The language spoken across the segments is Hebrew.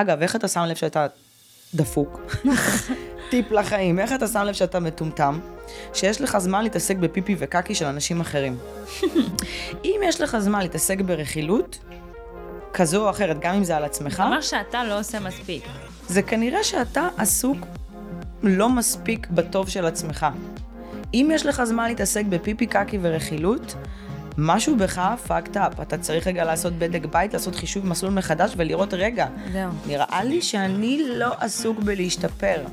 אגב, איך אתה שם לב שאתה דפוק? טיפ לחיים, איך אתה שם לב שאתה מטומטם? שיש לך זמן להתעסק בפיפי וקקי של אנשים אחרים. אם יש לך זמן להתעסק ברכילות, כזו או אחרת, גם אם זה על עצמך, אומר שאתה לא עושה מספיק. זה כנראה שאתה עסוק לא מספיק בטוב של עצמך. אם יש לך זמן להתעסק בפיפי קקי ורכילות, משהו בך fucked up. אתה צריך רגע לעשות בדק בית, לעשות חישוב מסלול מחדש ולראות, רגע, זהו. נראה לי שאני לא עסוק בלהשתפר.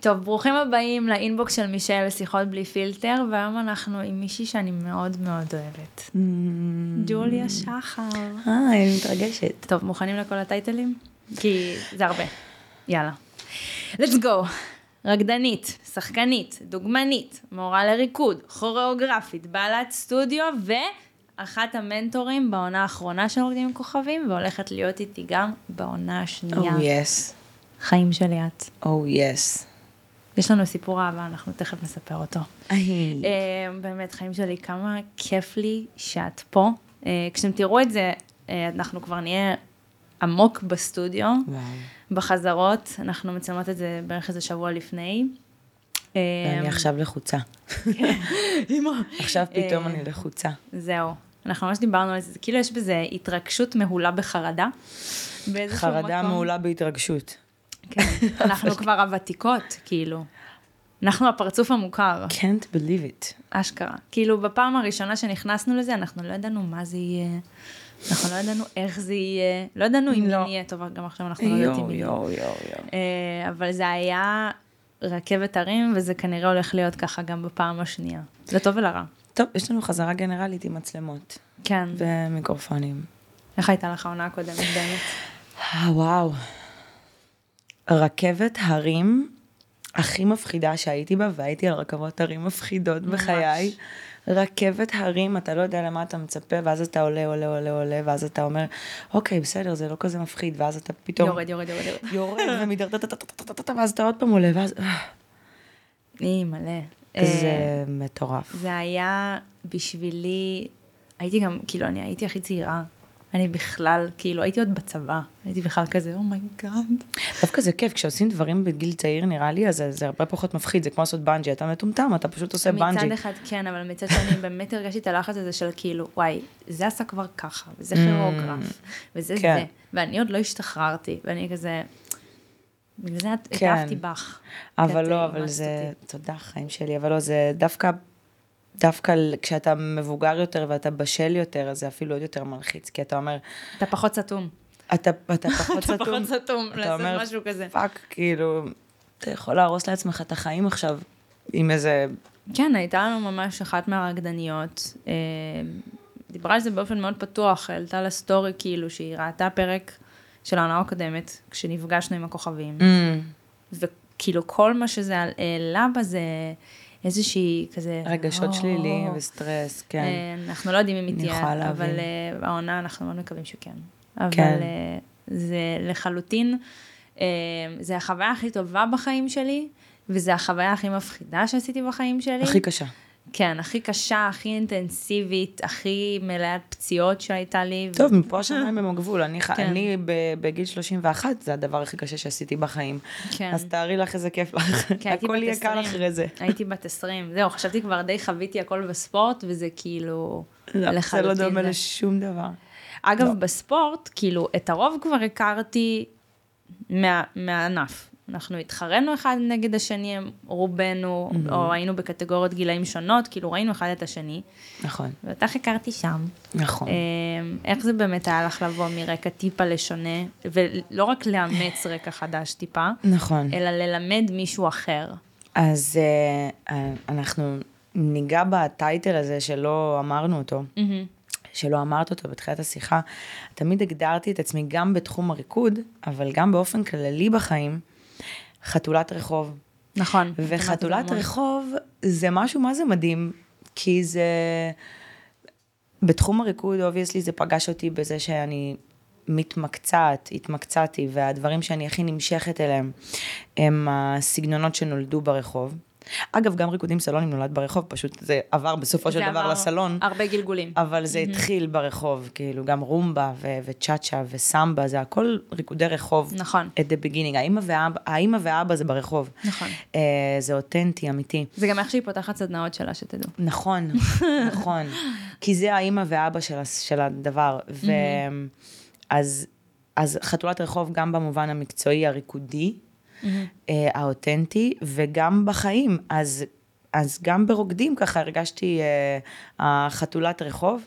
טוב, ברוכים הבאים לאינבוקס של מישל לשיחות בלי פילטר, והיום אנחנו עם מישהי שאני מאוד מאוד אוהבת. ג'וליה שחר. אה, אני מתרגשת. טוב, מוכנים לכל הטייטלים? כי זה הרבה. יאללה. let's go. רקדנית, שחקנית, דוגמנית, מורה לריקוד, כוריאוגרפית, בעלת סטודיו ואחת המנטורים בעונה האחרונה של רוקדים עם כוכבים, והולכת להיות איתי גם בעונה השנייה. Oh yes. חיים שלי את. Oh yes. יש לנו סיפור אהבה, אנחנו תכף נספר אותו. אה, באמת, חיים שלי, כמה כיף לי שאת פה. אה, כשאתם תראו את זה, אה, אנחנו כבר נהיה עמוק בסטודיו. וואו. בחזרות, אנחנו מצלמות את זה בערך איזה שבוע לפני. ואני עכשיו לחוצה. אמא. עכשיו פתאום אה, אני לחוצה. זהו. אנחנו ממש דיברנו על זה, זה כאילו יש בזה התרגשות מהולה בחרדה. חרדה. מעולה בהתרגשות. כן. אנחנו כבר הוותיקות, כאילו. אנחנו הפרצוף המוכר, can't believe it. אשכרה. כאילו, בפעם הראשונה שנכנסנו לזה, אנחנו לא ידענו מה זה יהיה. אנחנו לא ידענו איך זה יהיה, לא ידענו אם לא. נהיה, טוב, גם עכשיו אנחנו לא יודעים יואו. יואו, יואו. אה, אבל זה היה רכבת הרים, וזה כנראה הולך להיות ככה גם בפעם השנייה. לטוב ולרע. טוב, יש לנו חזרה גנרלית עם מצלמות כן. ומיקרופונים. איך הייתה לך העונה הקודמת באמת? וואו. רכבת הרים הכי מפחידה שהייתי בה, והייתי על רכבות הרים מפחידות בחיי. רכבת הרים, אתה לא יודע למה אתה מצפה, ואז אתה עולה, עולה, עולה, עולה, ואז אתה אומר, אוקיי, בסדר, זה לא כזה מפחיד, ואז אתה פתאום יורד, יורד, יורד, יורד. יורד אני בכלל, כאילו, הייתי עוד בצבא, הייתי בכלל כזה, oh my god. Oh דווקא זה כיף, כשעושים דברים בגיל צעיר, נראה לי, אז זה הרבה פחות מפחיד, זה כמו לעשות בנג'י, אתה מטומטם, אתה פשוט עושה בנג'י. מצד אחד כן, אבל מצד שני, באמת הרגשתי את הלחץ הזה של כאילו, וואי, זה עשה כבר ככה, וזה mm. כוריאוגרף, וזה כן. זה, ואני עוד לא השתחררתי, ואני כזה... בגלל זה כן. התאהבתי בך. אבל לא, אבל זה... תודה, חיים שלי, אבל לא, זה דווקא דווקא כשאתה מבוגר יותר ואתה בשל יותר, אז זה אפילו עוד יותר מלחיץ, כי אתה אומר, אתה פחות סתום. אתה, אתה פחות אתה סתום, פחות סתום, אתה לעשות אומר, משהו כזה. fuck, כאילו, אתה יכול להרוס לעצמך את החיים עכשיו, עם איזה, כן, הייתה לנו ממש אחת מהרקדניות, אה, דיברה על זה באופן מאוד פתוח, העלתה לסטורי כאילו שהיא ראתה פרק של העונה הקודמת, כשנפגשנו עם הכוכבים. וכאילו כל מה שזה העלה בה זה איזושהי כזה... רגשות "או". שליליים וסטרס, כן. אה, אנחנו לא יודעים אם היא תהיה. אבל אה, העונה אנחנו מאוד מקווים שכן. אבל כן. זה לחלוטין, זה החוויה הכי טובה בחיים שלי, וזה החוויה הכי מפחידה שעשיתי בחיים שלי. הכי קשה. כן, הכי קשה, הכי אינטנסיבית, הכי מלאת פציעות שהייתה לי. טוב, מפה השמיים הם הגבול. אני, כן. אני בגיל 31, זה הדבר הכי קשה שעשיתי בחיים. כן. אז תארי לך איזה כיף לך. כן, הכל יהיה קל 20. אחרי זה. הייתי בת 20, זהו, חשבתי כבר די חוויתי הכל בספורט, וזה כאילו לא, זה לא דומה זה. לשום דבר. אגב, לא. בספורט, כאילו, את הרוב כבר הכרתי מה, מהענף. אנחנו התחרנו אחד נגד השני, רובנו, או היינו בקטגוריות גילאים שונות, כאילו ראינו אחד את השני, נכון, ואותך הכרתי שם. נכון. אה, איך זה באמת היה לך לבוא מרקע טיפה לשונה, ולא רק לאמץ רקע חדש טיפה, נכון. אלא ללמד מישהו אחר. אז אה, אנחנו ניגע ב title הזה שלא אמרנו אותו, שלא אמרת אותו בתחילת השיחה. תמיד הגדרתי את עצמי גם בתחום הריקוד, אבל גם באופן כללי בחיים, חתולת רחוב. נכון. וחתולת רחוב זה משהו מה זה מדהים, כי זה... בתחום הריקוד, obviously, זה פגש אותי בזה שאני מתמקצעת, התמקצעתי, והדברים שאני הכי נמשכת אליהם הם הסגנונות שנולדו ברחוב. אגב, גם ריקודים סלונים נולד ברחוב, פשוט זה עבר בסופו של זה דבר עבר לסלון. הרבה גלגולים. אבל זה התחיל ברחוב, כאילו, גם רומבה ו- וצ'אצ'ה וסמבה, זה הכל ריקודי רחוב. נכון. at the beginning. האמא ואבא, האמא ואבא זה ברחוב. נכון. Uh, זה אותנטי, אמיתי. זה גם איך שהיא פותחת סדנאות שלה, שתדעו. נכון, נכון. כי זה האמא ואבא של, של הדבר. ו... אז, אז חתולת רחוב גם במובן המקצועי, הריקודי, אה, האותנטי, וגם בחיים. אז, אז גם ברוקדים ככה הרגשתי אה, החתולת רחוב.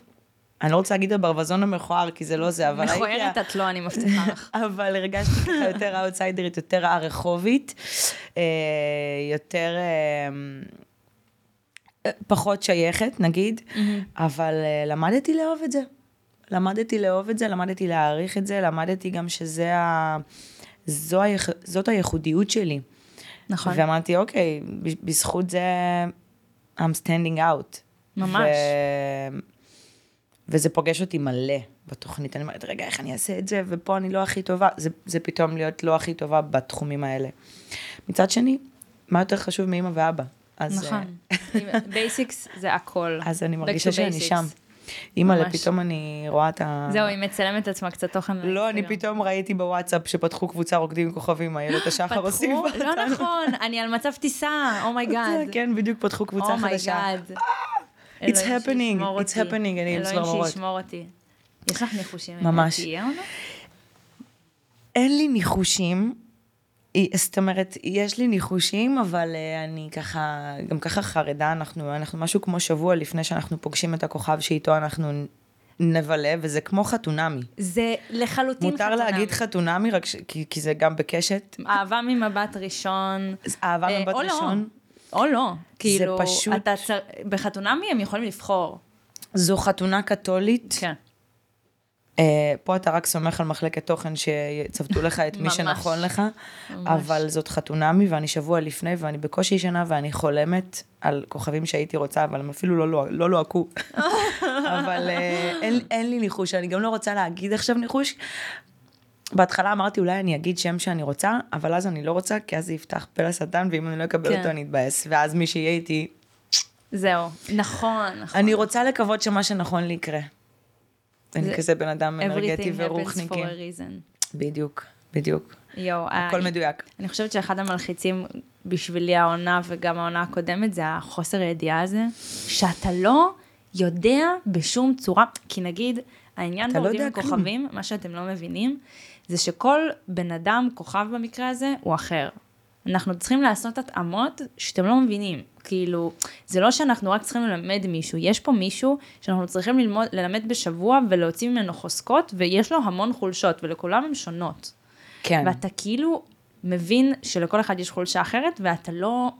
אני לא רוצה להגיד הברווזון המכוער, כי זה לא זה, אבל הייתי... מכוערת את לא, אני מבטיחה לך. אבל הרגשתי ככה יותר האוטסיידרית, יותר הרחובית, אה, יותר אה, פחות שייכת, נגיד, אבל אה, למדתי לאהוב את זה. למדתי לאהוב את זה, למדתי להעריך את זה, למדתי גם שזה ה... זו היח... זאת הייחודיות שלי. נכון. ואמרתי, אוקיי, בזכות זה I'm standing out. ממש. ו... וזה פוגש אותי מלא בתוכנית. אני אומרת, רגע, איך אני אעשה את זה? ופה אני לא הכי טובה. זה, זה פתאום להיות לא הכי טובה בתחומים האלה. מצד שני, מה יותר חשוב מאמא ואבא? אז, נכון. אה, basics זה הכל. אז אני מרגישה שאני. שם. אימא, ממש. פתאום אני רואה את ה... זהו, היא מצלמת לעצמה קצת תוכן. לא, אני לאינסטגרם. פתאום ראיתי בוואטסאפ שפתחו קבוצה רוקדים עם כוכבים, איילת השחר הוסיפה פתחו? לא. נכון, אני על מצב טיסה, oh my god. כן, בדיוק פתחו קבוצה חדשה. oh my god. It's happening, it's happening, אני עם צמרמורות. אלוהים שישמור אותי. יש לך ניחושים? ממש. אין לי ניחושים, זאת אומרת, יש לי ניחושים, אבל אה, אני ככה, גם ככה חרדה, אנחנו, אנחנו משהו כמו שבוע לפני שאנחנו פוגשים את הכוכב שאיתו אנחנו נבלה, וזה כמו חתונמי. זה לחלוטין מותר להגיד חתונמי, רק ש... כי, כי זה גם בקשת. אהבה ממבט ראשון. אהבה אה, מבט או לא. ראשון. או לא. כאילו, פשוט- אתה צר... בחתונמי הם יכולים לבחור. זו חתונה קתולית. כן. אה, פה אתה רק סומך על מחלקת תוכן שיצוותו לך את מי. שנכון לך, אבל זאת חתונמי ואני שבוע לפני ואני בקושי ישנה ואני חולמת על כוכבים שהייתי רוצה, אבל הם אפילו לא לוע- לא לוהקו. אבל אה, אין, אין לי ניחוש, אני גם לא רוצה להגיד עכשיו ניחוש. בהתחלה אמרתי אולי אני אגיד שם שאני רוצה, אבל אז אני לא רוצה, כי אז זה יפתח פה לשטן, ואם אני לא אקבל כן. אותו אני אתבאס, ואז מי שיהיה איתי, זהו. נכון, נכון. אני רוצה לקוות שמה שנכון לי יקרה. אני זה- כזה בן אדם אנרגטי ורוחניקי. בדיוק, בדיוק. יואו. הכל אה, מדויק. אני חושבת שאחד המלחיצים בשבילי העונה וגם העונה הקודמת זה החוסר הידיעה הזה, שאתה לא יודע בשום צורה, כי נגיד, העניין לא בעובדים עם יודע כלום. כוכבים, מה שאתם לא מבינים, זה שכל בן אדם, כוכב במקרה הזה, הוא אחר. אנחנו צריכים לעשות התאמות שאתם לא מבינים. כאילו, זה לא שאנחנו רק צריכים ללמד מישהו, יש פה מישהו שאנחנו צריכים ללמוד, ללמד בשבוע ולהוציא ממנו חוזקות, ויש לו המון חולשות, ולכולם הן שונות. כן. ואתה כאילו מבין שלכל אחד יש חולשה אחרת, ואתה לא,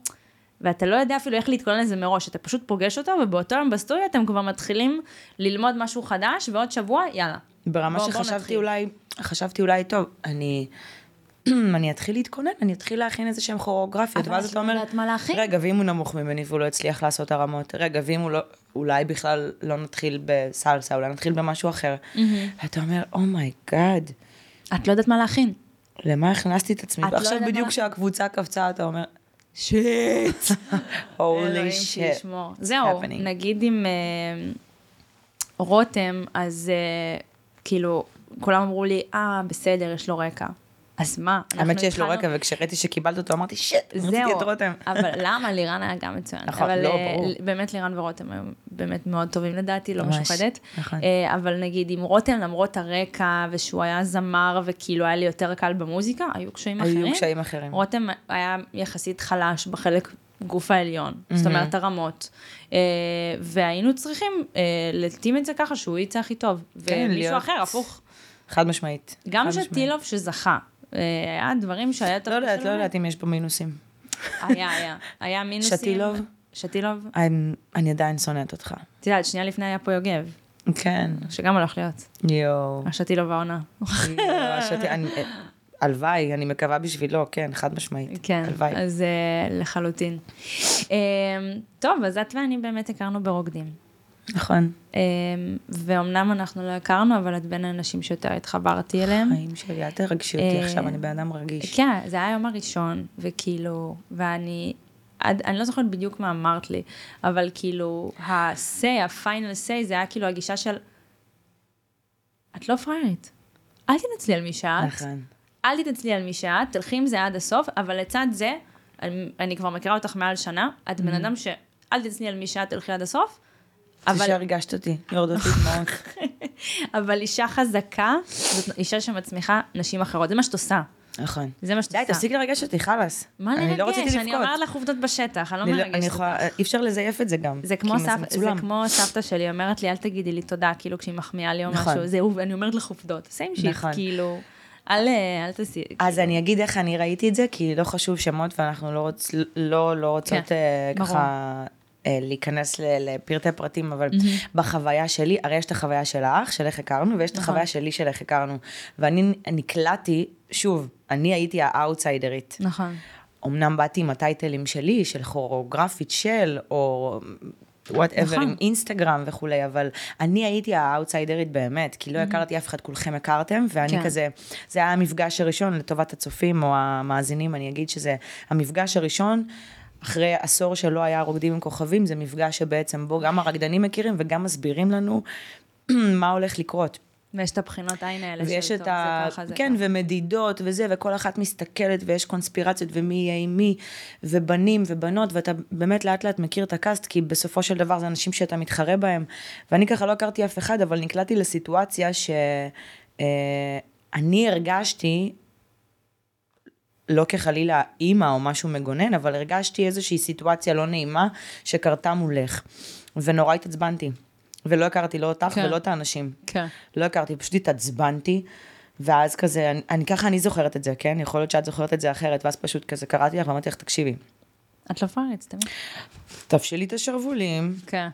ואתה לא יודע אפילו איך להתכונן לזה מראש, אתה פשוט פוגש אותו, ובאותו יום בסטודיו אתם כבר מתחילים ללמוד משהו חדש, ועוד שבוע, יאללה. ברמה בוא- בוא שחשבתי נתחיל. אולי, חשבתי אולי, טוב, אני... אני אתחיל להתכונן, אני אתחיל להכין איזה שהם כוריאוגרפיות, ואז את אתה אומר. רגע, ואם הוא נמוך ממני והוא לא הצליח לעשות הרמות, רגע, ואם הוא לא, אולי בכלל לא נתחיל בסלסה, אולי נתחיל במשהו אחר. ואתה אומר, oh my god, את לא יודעת מה להכין. למה הכנסתי את עצמי? לא ועכשיו יודעת בדיוק כשהקבוצה קפצה, אתה אומר, shit, holy shit. זהו. נגיד עם אה, רותם, אז אה, כאילו, כולם אמרו לי, אה, בסדר, יש לו רקע. אז מה? האמת שיש לו רקע, וכשראיתי שקיבלת אותו, אמרתי, שיט, רציתי את רותם. אבל למה? לירן היה גם מצוין. נכון, לא, אה, ברור. באמת לירן ורותם היו באמת מאוד טובים לדעתי, לא משוחדת. נכון. אה, אבל נגיד עם רותם, למרות הרקע, ושהוא היה זמר, וכאילו היה לי יותר קל במוזיקה, היו קשיים אחרים. היו קשיים אחרים. רותם היה יחסית חלש בחלק גוף העליון, זאת אומרת הרמות. אה, והיינו צריכים אה, להתאים את זה ככה שהוא יצא הכי טוב. כן, ומישהו להיות- אחר, הפוך. חד משמעית. גם. שטילוב שזכה. אה, היה דברים שהיה יותר לא יודעת, לא. יודעת אם יש פה מינוסים. היה, היה. היה מינוסים. שטילוב? שטילוב. אני- עדיין שונאת אותך. את יודעת, שנייה לפני היה פה יוגב, כן. שגם הולך להיות. יואו. השטילוב העונה. יואו, אני- הלוואי, אני מקווה בשבילו, כן, חד משמעית. כן, הלוואי. אז uh, לחלוטין. טוב, אז את ואני באמת הכרנו ברוקדים. נכון. Um, ואומנם אנחנו לא הכרנו, אבל את בין האנשים שיותר התחברתי אליהם. חיים שלי, אל תרגשי אותי אה, עכשיו, אני בן אדם רגיש. כן, זה היה היום הראשון, וכאילו, ואני עד, אני לא זוכרת בדיוק מה אמרת לי, אבל כאילו, ה-say, ה-final say, זה היה כאילו הגישה של, את לא פריירית. אל תנצלי על מי שאת. נכון. אל תתנצלי על מי שאת, תלכי עם זה עד הסוף, אבל לצד זה, אני, אני כבר מכירה אותך מעל שנה, את בן אדם שאל תתנצלי על מי שאת, תלכי עד הסוף, אבל... אבל, שהרגשת אותי, יורדות לי דמעות. אבל אישה חזקה, זאת אישה שמצמיחה נשים אחרות, זה מה שאת עושה. נכון. זה מה שאת די, עושה. תפסיק לרגש אותי, חלאס. מה אני לא רציתי לרגש? אני לבכות. אומרת לך עובדות בשטח, אני לא אני לא- אני מרגשת אותך. אי אפשר לזייף את זה גם. זה כמו. זה סבתא שלי אומרת לי, אל תגידי לי תודה, כאילו כשהיא מחמיאה לי או נכון. משהו, זהו, ואני אומרת לך עובדות. סיים שיט, נכון. כאילו, אל, אל תעשי. אז אני אגיד איך אני ראיתי את זה, כי לא חשוב שמות ואנחנו לא, רוצ, לא, לא רוצות כן, אה, ברור. ככה אה, להיכנס ל- לפרטי פרטים, אבל בחוויה שלי, הרי יש את החוויה של האח, של איך הכרנו, ויש את נכון. החוויה שלי של איך הכרנו. ואני נקלעתי, שוב, אני הייתי האאוטסיידרית. נכון. אמנם באתי עם הטייטלים שלי, של כוריאוגרפית של, או whatever, נכון. עם אינסטגרם וכולי, אבל אני הייתי האאוטסיידרית באמת, כי לא הכרתי אף אחד, כולכם הכרתם, ואני כן. כזה, זה היה המפגש הראשון לטובת הצופים או המאזינים, אני אגיד שזה המפגש הראשון. אחרי עשור שלא היה רוקדים עם כוכבים, זה מפגש שבעצם בו גם הרקדנים מכירים וגם מסבירים לנו מה הולך לקרות. ויש את הבחינות עין האלה ויש של את טוב, ה... זה ככה, זה כן, ככה. ומדידות וזה, וכל אחת מסתכלת, ויש קונספירציות, ומי יהיה עם מי, ובנים ובנות, ואתה באמת לאט לאט מכיר את הקאסט, כי בסופו של דבר זה אנשים שאתה מתחרה בהם. ואני ככה לא הכרתי אף אחד, אבל נקלעתי לסיטואציה שאני הרגשתי, לא כחלילה אימא או משהו מגונן, אבל הרגשתי איזושהי סיטואציה לא נעימה שקרתה מולך, ונורא התעצבנתי. ולא הכרתי לא אותך כן. ולא את האנשים. כן. לא הכרתי, פשוט התעצבנתי, ואז כזה, אני, אני ככה אני זוכרת את זה, כן? יכול להיות שאת זוכרת את זה אחרת, ואז פשוט כזה קראתי לך ואמרתי לך, תקשיבי, את לא פרייץ, תמיד. תפשילי את השרוולים, כן.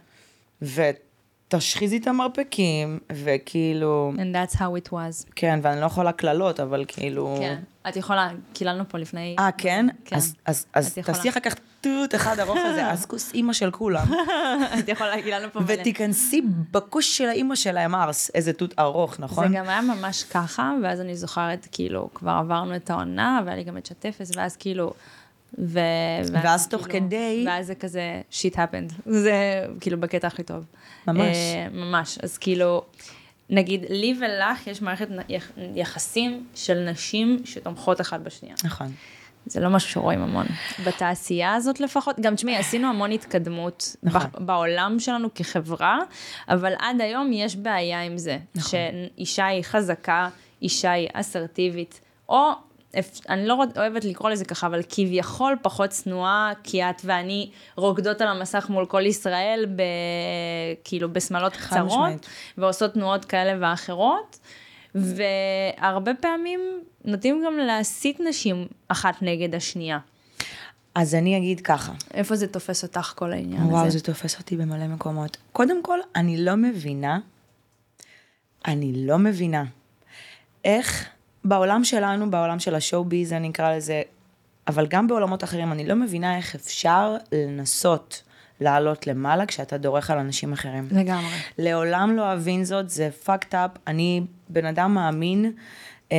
ותשחיזי את המרפקים, וכאילו, And that's how it was. כן, ואני לא יכולה קללות, אבל כאילו... כן. את יכולה, קיללנו פה לפני... אה, כן? כן. אז, אז, אז. תעשי אחר כך טוט אחד ארוך הזה, אז כוס אימא של כולם, את יכולה, קיללנו פה. ותיכנסי בכוש של האימא שלהם ארס, איזה תות ארוך, נכון? זה גם היה ממש ככה, ואז אני זוכרת, כאילו, כבר עברנו את העונה, והיה לי גם את שתפס, ואז כאילו... ו... ואז תוך כאילו, כדי- ואז זה כזה, שיט happened. זה כאילו בקטע הכי טוב. ממש. אה, ממש. אז כאילו, נגיד, לי ולך יש מערכת יחסים של נשים שתומכות אחת בשנייה. נכון. זה לא משהו שרואים המון. בתעשייה הזאת לפחות, גם תשמעי, עשינו המון התקדמות נכון. בעולם שלנו כחברה, אבל עד היום יש בעיה עם זה. נכון. שאישה היא חזקה, אישה היא אסרטיבית, או, אני לא אוהבת לקרוא לזה ככה, אבל כביכול פחות צנועה, כי את ואני רוקדות על המסך מול כל ישראל, ב, כאילו בשמלות קצרות, משמעית. ועושות תנועות כאלה ואחרות. והרבה פעמים נוטים גם להסית נשים אחת נגד השנייה. אז אני אגיד ככה, איפה זה תופס אותך כל העניין וואו, הזה? זה תופס אותי במלא מקומות. קודם כל, אני לא מבינה, אני לא מבינה איך בעולם שלנו, בעולם של השואו-ביז, אני אקרא לזה, אבל גם בעולמות אחרים, אני לא מבינה איך אפשר לנסות לעלות למעלה כשאתה דורך על אנשים אחרים. לגמרי. לעולם לא אבין זאת, זה fucked up, אני בן אדם מאמין, אמ,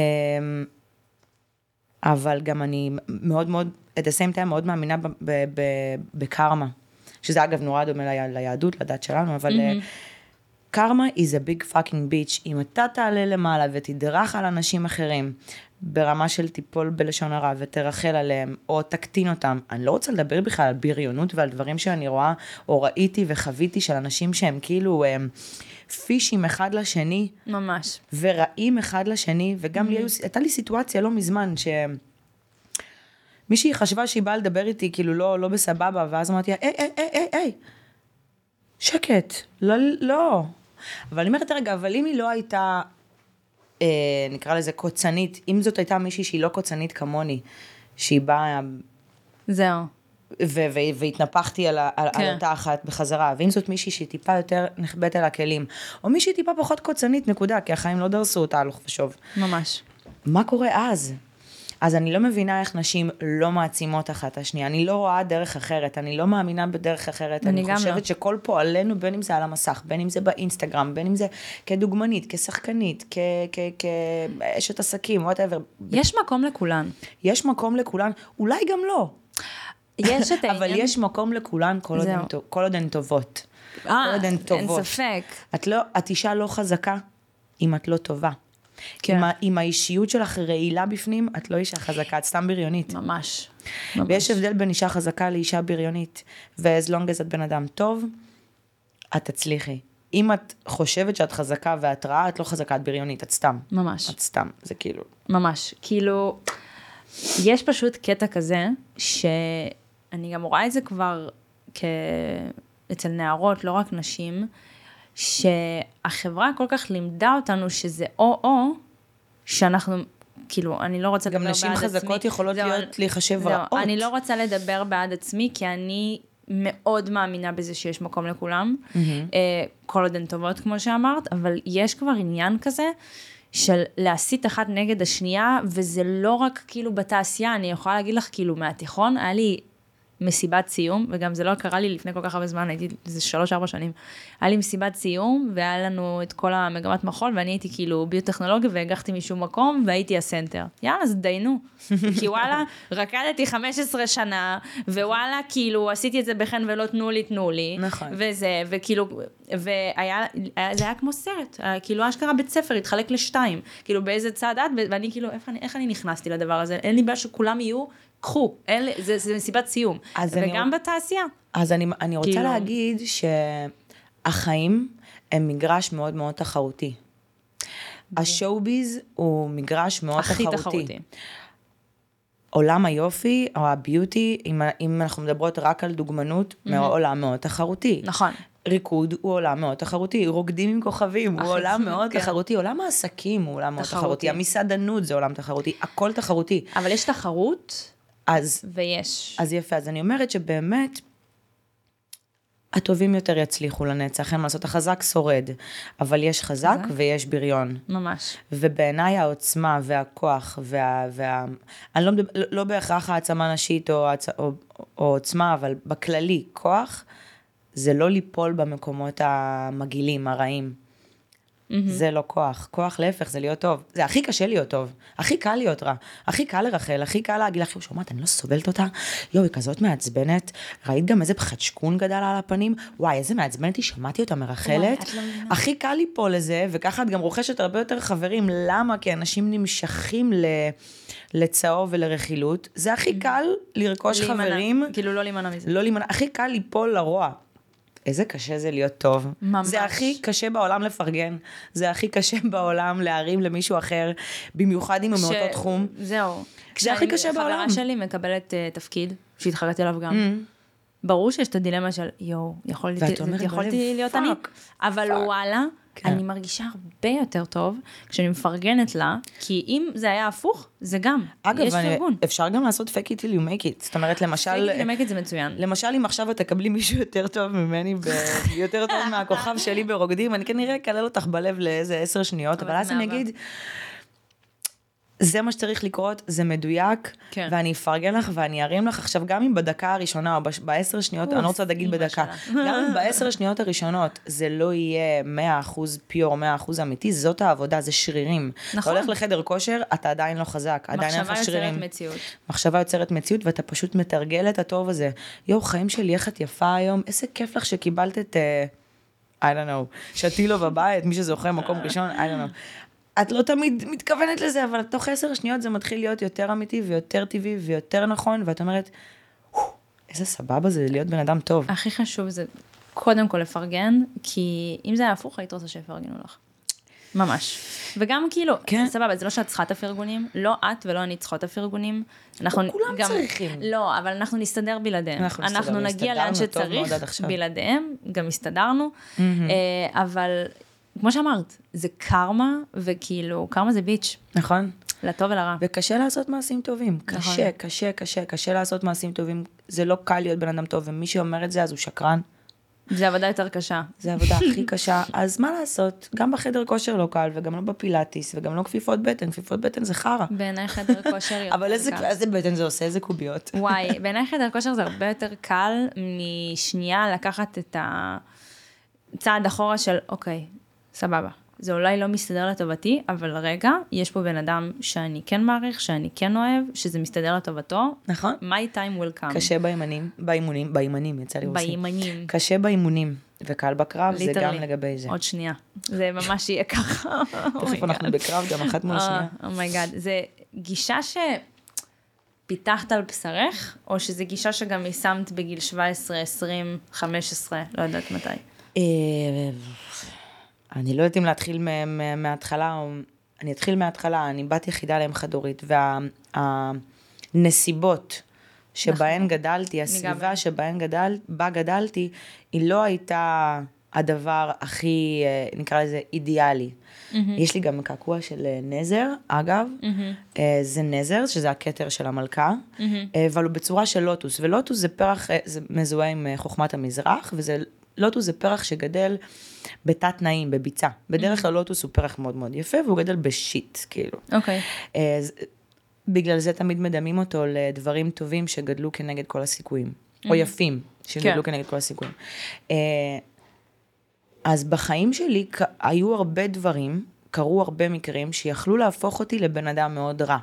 אבל גם אני מאוד מאוד, at the same time מאוד מאמינה בקרמה, שזה אגב נורא דומה לי- ליהדות, לדת שלנו, אבל אה, קרמה is a big fucking bitch. אם אתה תעלה למעלה ותדרך על אנשים אחרים, ברמה של טיפול בלשון הרע ותרחל עליהם, או תקטין אותם, אני לא רוצה לדבר בכלל על בריונות ועל דברים שאני רואה, או ראיתי וחוויתי של אנשים שהם כאילו הם, פישים אחד לשני, ממש. ורעים אחד לשני, וגם לי היו, הייתה לי סיטואציה לא מזמן, ש... מישהי חשבה שהיא באה לדבר איתי, כאילו לא, לא בסבבה, ואז אמרתי לה, היי, היי, היי, היי, שקט, לא, לא. אבל אני אומרת, רגע, אבל אם היא לא הייתה, אה, נקרא לזה קוצנית, אם זאת הייתה מישהי שהיא לא קוצנית כמוני, שהיא באה, זהו. ו- ו- והתנפחתי על, על, כן. על אותה אחת בחזרה, ואם זאת מישהי שהיא טיפה יותר נחבאת אל הכלים, או מישהי טיפה פחות קוצנית, נקודה, כי החיים לא דרסו אותה הלוך ושוב. ממש. מה קורה אז? אז אני לא מבינה איך נשים לא מעצימות אחת את השנייה. אני לא רואה דרך אחרת, אני לא מאמינה בדרך אחרת. אני אני, גם חושבת לא. שכל פועלנו, בין אם זה על המסך, בין אם זה באינסטגרם, בין אם זה כדוגמנית, כשחקנית, כאשת עסקים, וואטאבר. יש מקום לכולן. יש מקום לכולן, אולי גם לא. יש את העניין... אבל יש מקום לכולן כל עוד. הן כל עוד הן טובות. אה, אין. ספק. את לא, את אישה לא חזקה אם את לא טובה. כן. אם, האישיות שלך רעילה בפנים, את לא אישה חזקה, את סתם בריונית. ממש. ויש הבדל בין אישה חזקה לאישה בריונית. ו-as long as את בן אדם טוב, את תצליחי. אם את חושבת שאת חזקה ואת רעה, את לא חזקה, את בריונית, את סתם. ממש. את סתם, זה כאילו... ממש. כאילו, יש פשוט קטע כזה, שאני גם רואה את זה כבר כ... אצל נערות, לא רק נשים, שהחברה כל כך לימדה אותנו שזה או-או, שאנחנו, כאילו, אני לא רוצה גם לדבר נשים בעד עצמי. חזקות יכולות להיות, להיחשב זהו, רעות. אני לא רוצה לדבר בעד עצמי, כי אני מאוד מאמינה בזה שיש מקום לכולם, אה, כל עוד הן טובות, כמו שאמרת, אבל יש כבר עניין כזה. של להסית אחת נגד השנייה, וזה לא רק כאילו בתעשייה, אני יכולה להגיד לך, כאילו, מהתיכון, היה לי מסיבת סיום, וגם זה לא קרה לי לפני כל כך הרבה זמן, הייתי, זה שלוש-ארבע שנים. היה לי מסיבת סיום, והיה לנו את כל המגמת מחול, ואני הייתי כאילו ביוטכנולוגיה, והגחתי משום מקום, והייתי הסנטר. יאללה, אז דיינו. כי וואלה, רקדתי 15 שנה, ווואלה, כאילו, עשיתי את זה בחן ולא תנו לי, תנו לי. נכון. וזה, וכאילו, והיה, היה- זה היה כמו סרט, היה כאילו אשכרה בית ספר התחלק לשתיים, כאילו באיזה צד את, ואני כאילו, איך אני, איך אני נכנסתי לדבר הזה? אין לי בעיה שכולם יהיו, קחו, לי, זה, זה מסיבת סיום. אני וגם רוצ- בתעשייה. אז אני, אני רוצה כאילו- להגיד שהחיים הם מגרש מאוד מאוד תחרותי. השואו-ביז הוא מגרש מאוד הכי תחרותי. תחרותי. עולם היופי או הביוטי, אם, אם אנחנו מדברות רק על דוגמנות, mm-hmm. עולם מאוד תחרותי. נכון. ריקוד הוא עולם מאוד תחרותי, רוקדים עם כוכבים הוא עולם מאוד כן. תחרותי, עולם העסקים הוא עולם מאוד תחרותי. תחרותי, המסעדנות זה עולם תחרותי, הכל תחרותי. אבל יש תחרות, אז, ויש. אז יפה, אז אני אומרת שבאמת, הטובים יותר יצליחו לנצח, אין מה לעשות, החזק שורד, אבל יש חזק חזק. ויש בריון. ממש. ובעיניי העוצמה והכוח וה... וה... אני לא, מדבר, לא בהכרח העצמה נשית או, הצ... או, או עוצמה, אבל בכללי, כוח זה לא ליפול במקומות המגעילים, הרעים. זה לא כוח. כוח להפך, זה להיות טוב. זה הכי קשה להיות טוב. הכי קל להיות רע. הכי קל לרחל, הכי קל להגיד לך, שומעת, אני לא סובלת אותה. יואו, היא כזאת מעצבנת. ראית גם איזה חדשקון גדל על הפנים? וואי, איזה מעצבנת היא, שמעתי אותה מרחלת. וואי, לא. הכי קל ליפול לזה, וככה את גם רוכשת הרבה יותר חברים. למה? כי אנשים נמשכים ל... לצהוב ולרכילות. זה הכי קל לרכוש להימנע, חברים, כאילו לא להימנע מזה. לא להימנע. הכי קל ליפול לרוע. איזה קשה זה להיות טוב. ממש. זה הכי קשה בעולם לפרגן. זה הכי קשה בעולם להרים למישהו אחר, במיוחד אם הוא מאותו ש- תחום. זהו. זה הכי קשה בעולם. חברה שלי מקבלת uh, תפקיד, שהתחרתי עליו גם. Mm. ברור שיש את הדילמה של יואו, יכולתי, יכולתי להיות אני, אבל. וואלה, כן. אני מרגישה הרבה יותר טוב כשאני מפרגנת לה, כי אם זה היה הפוך, זה גם, אגב, יש אני- פרגון. אפשר גם לעשות fake it till you make it. זאת אומרת, למשל... למק את זה מצוין. למשל, אם עכשיו את תקבלי מישהו יותר טוב ממני, ב... יותר טוב מהכוכב שלי ברוקדים, אני כנראה אקלל אותך בלב לאיזה עשר שניות, אבל אבל אז אני. אגיד, זה מה שצריך לקרות, זה מדויק, כן. ואני אפרגן לך ואני ארים לך עכשיו, גם אם בדקה הראשונה או בעשר שניות, אני לא רוצה להגיד בדקה. גם אם בעשר שניות הראשונות זה לא יהיה 100% פיור, 100% אמיתי, זאת העבודה, זה שרירים. נכון. אתה הולך לחדר כושר, אתה עדיין לא חזק, עדיין אין לך מחשבה שרירים. יוצרת מציאות. מחשבה יוצרת מציאות ואתה פשוט מתרגל את הטוב הזה. יואו, חיים שלי, איך את יפה היום, איזה כיף לך שקיבלת את, uh, I don't know, שתילו בבית, מי שזוכה מקום ראשון, I don't know. את לא תמיד מתכוונת לזה, אבל תוך עשר שניות זה מתחיל להיות יותר אמיתי ויותר טבעי ויותר נכון, ואת אומרת, "וואו, איזה סבבה זה להיות בן אדם טוב. הכי חשוב זה קודם כל לפרגן, כי אם זה היה הפוך, היית רוצה שיפרגנו לך. ממש. וגם כאילו, כן. סבבה, זה לא שאת צריכה את הפרגונים, לא את ולא אני צריכות את הפרגונים. אנחנו כולם צריכים. לא, אבל אנחנו נסתדר בלעדיהם. אנחנו אנחנו, נסתדר, נגיע לאן שצריך. בלעדיהם, גם הסתדרנו, אה, אבל כמו שאמרת, זה קרמה, וכאילו, קרמה זה ביץ', נכון? לטוב ולרע. וקשה לעשות מעשים טובים. נכון. קשה, קשה, קשה, קשה לעשות מעשים טובים. זה לא קל להיות בן אדם טוב, ומי שאומר את זה אז הוא שקרן. זה עבודה יותר קשה. זה העבודה הכי קשה, אז מה לעשות? גם בחדר כושר לא קל, וגם לא בפילאטיס, וגם לא כפיפות בטן, כפיפות בטן זה חרא. בעיניי חדר כושר יותר אבל איזה, קל. איזה בטן זה עושה, איזה קוביות. וואי, בעיניי חדר כושר זה הרבה יותר קל משנייה לקחת את הצעד אחורה של, אוקיי, סבבה. זה אולי לא מסתדר לטובתי, אבל רגע, יש פה בן אדם שאני כן מעריך, שאני כן אוהב, שזה מסתדר לטובתו. נכון. my time will come. קשה באימונים, באימונים, באימונים, יצא לי רוסי. באימונים. קשה באימונים, וקל בקרב, זה גם. לגבי זה. עוד שנייה. זה ממש יהיה ככה. תכף אנחנו בקרב גם אחת מול השנייה. oh my god, Oh זה גישה שפיתחת על בשרך, או שזה גישה שגם יישמת בגיל 17, 20, 15, לא יודעת מתי. אני לא יודעת אם להתחיל מההתחלה, או... אני אתחיל מההתחלה, אני בת יחידה לאם חד-הורית, והנסיבות שבהן גדלתי, הסביבה שבהן גדל, בה גדלתי, היא לא הייתה הדבר הכי, אה, נקרא לזה, אידיאלי. יש לי גם קעקוע של אה, נזר, אגב, אה, זה נזר, שזה הכתר של המלכה, אה, אבל הוא בצורה של לוטוס, ולוטוס זה פרח, זה מזוהה עם חוכמת המזרח, וזה, לוטוס זה פרח שגדל בתת תנאים, בביצה. בדרך כלל לוטוס הוא פרח מאוד מאוד יפה, והוא גדל בשיט, כאילו. אוקיי. אה, אז בגלל זה תמיד מדמים אותו לדברים טובים שגדלו כנגד כל הסיכויים, או יפים, שגדלו כן. כנגד כל הסיכויים. אה, אז בחיים שלי היו הרבה דברים, קרו הרבה מקרים שיכלו להפוך אותי לבן אדם מאוד רע.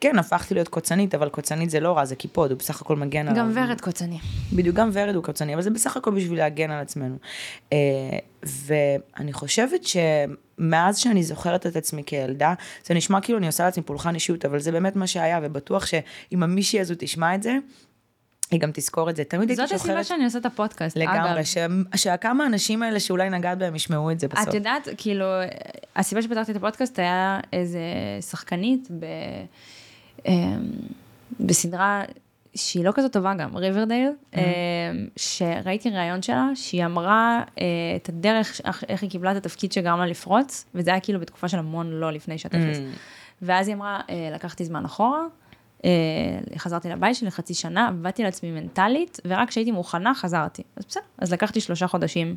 כן, הפכתי להיות קוצנית, אבל קוצנית זה לא רע, זה קיפוד, הוא בסך הכל מגן עליו. גם ורד קוצני. בדיוק, גם ורד הוא קוצני, אבל זה בסך הכל בשביל להגן על עצמנו. אה, ואני חושבת שמאז שאני זוכרת את עצמי כילדה, זה נשמע כאילו אני עושה לעצמי פולחן אישיות, אבל זה באמת מה שהיה, ובטוח שאם המישהי הזו תשמע את זה, היא גם תזכור את זה. תמיד הייתי זאת זוכרת... הסיבה שאני עושה את הפודקאסט, אגב. לגמרי, ש... שכמה אנשים האלה שאולי נגעת בהם ישמעו את זה בסוף. את יודעת, כאילו, הסיבה שפתחתי את הפודקאסט היה איזה שחקנית ב, אמ, בסדרה שהיא לא כזאת טובה גם, ריברדייל, Mm-hmm. שראיתי ראיון שלה, שהיא אמרה אה, את הדרך, איך- היא קיבלה את התפקיד שגרם לה לפרוץ, וזה היה כאילו בתקופה של המון לא לפני שעת אפס. Mm. ואז היא אמרה, אה, לקחתי זמן אחורה, אה, חזרתי לבית שלי חצי שנה, עבדתי על עצמי מנטלית, ורק כשהייתי מוכנה חזרתי. אז בסדר, אז לקחתי שלושה חודשים,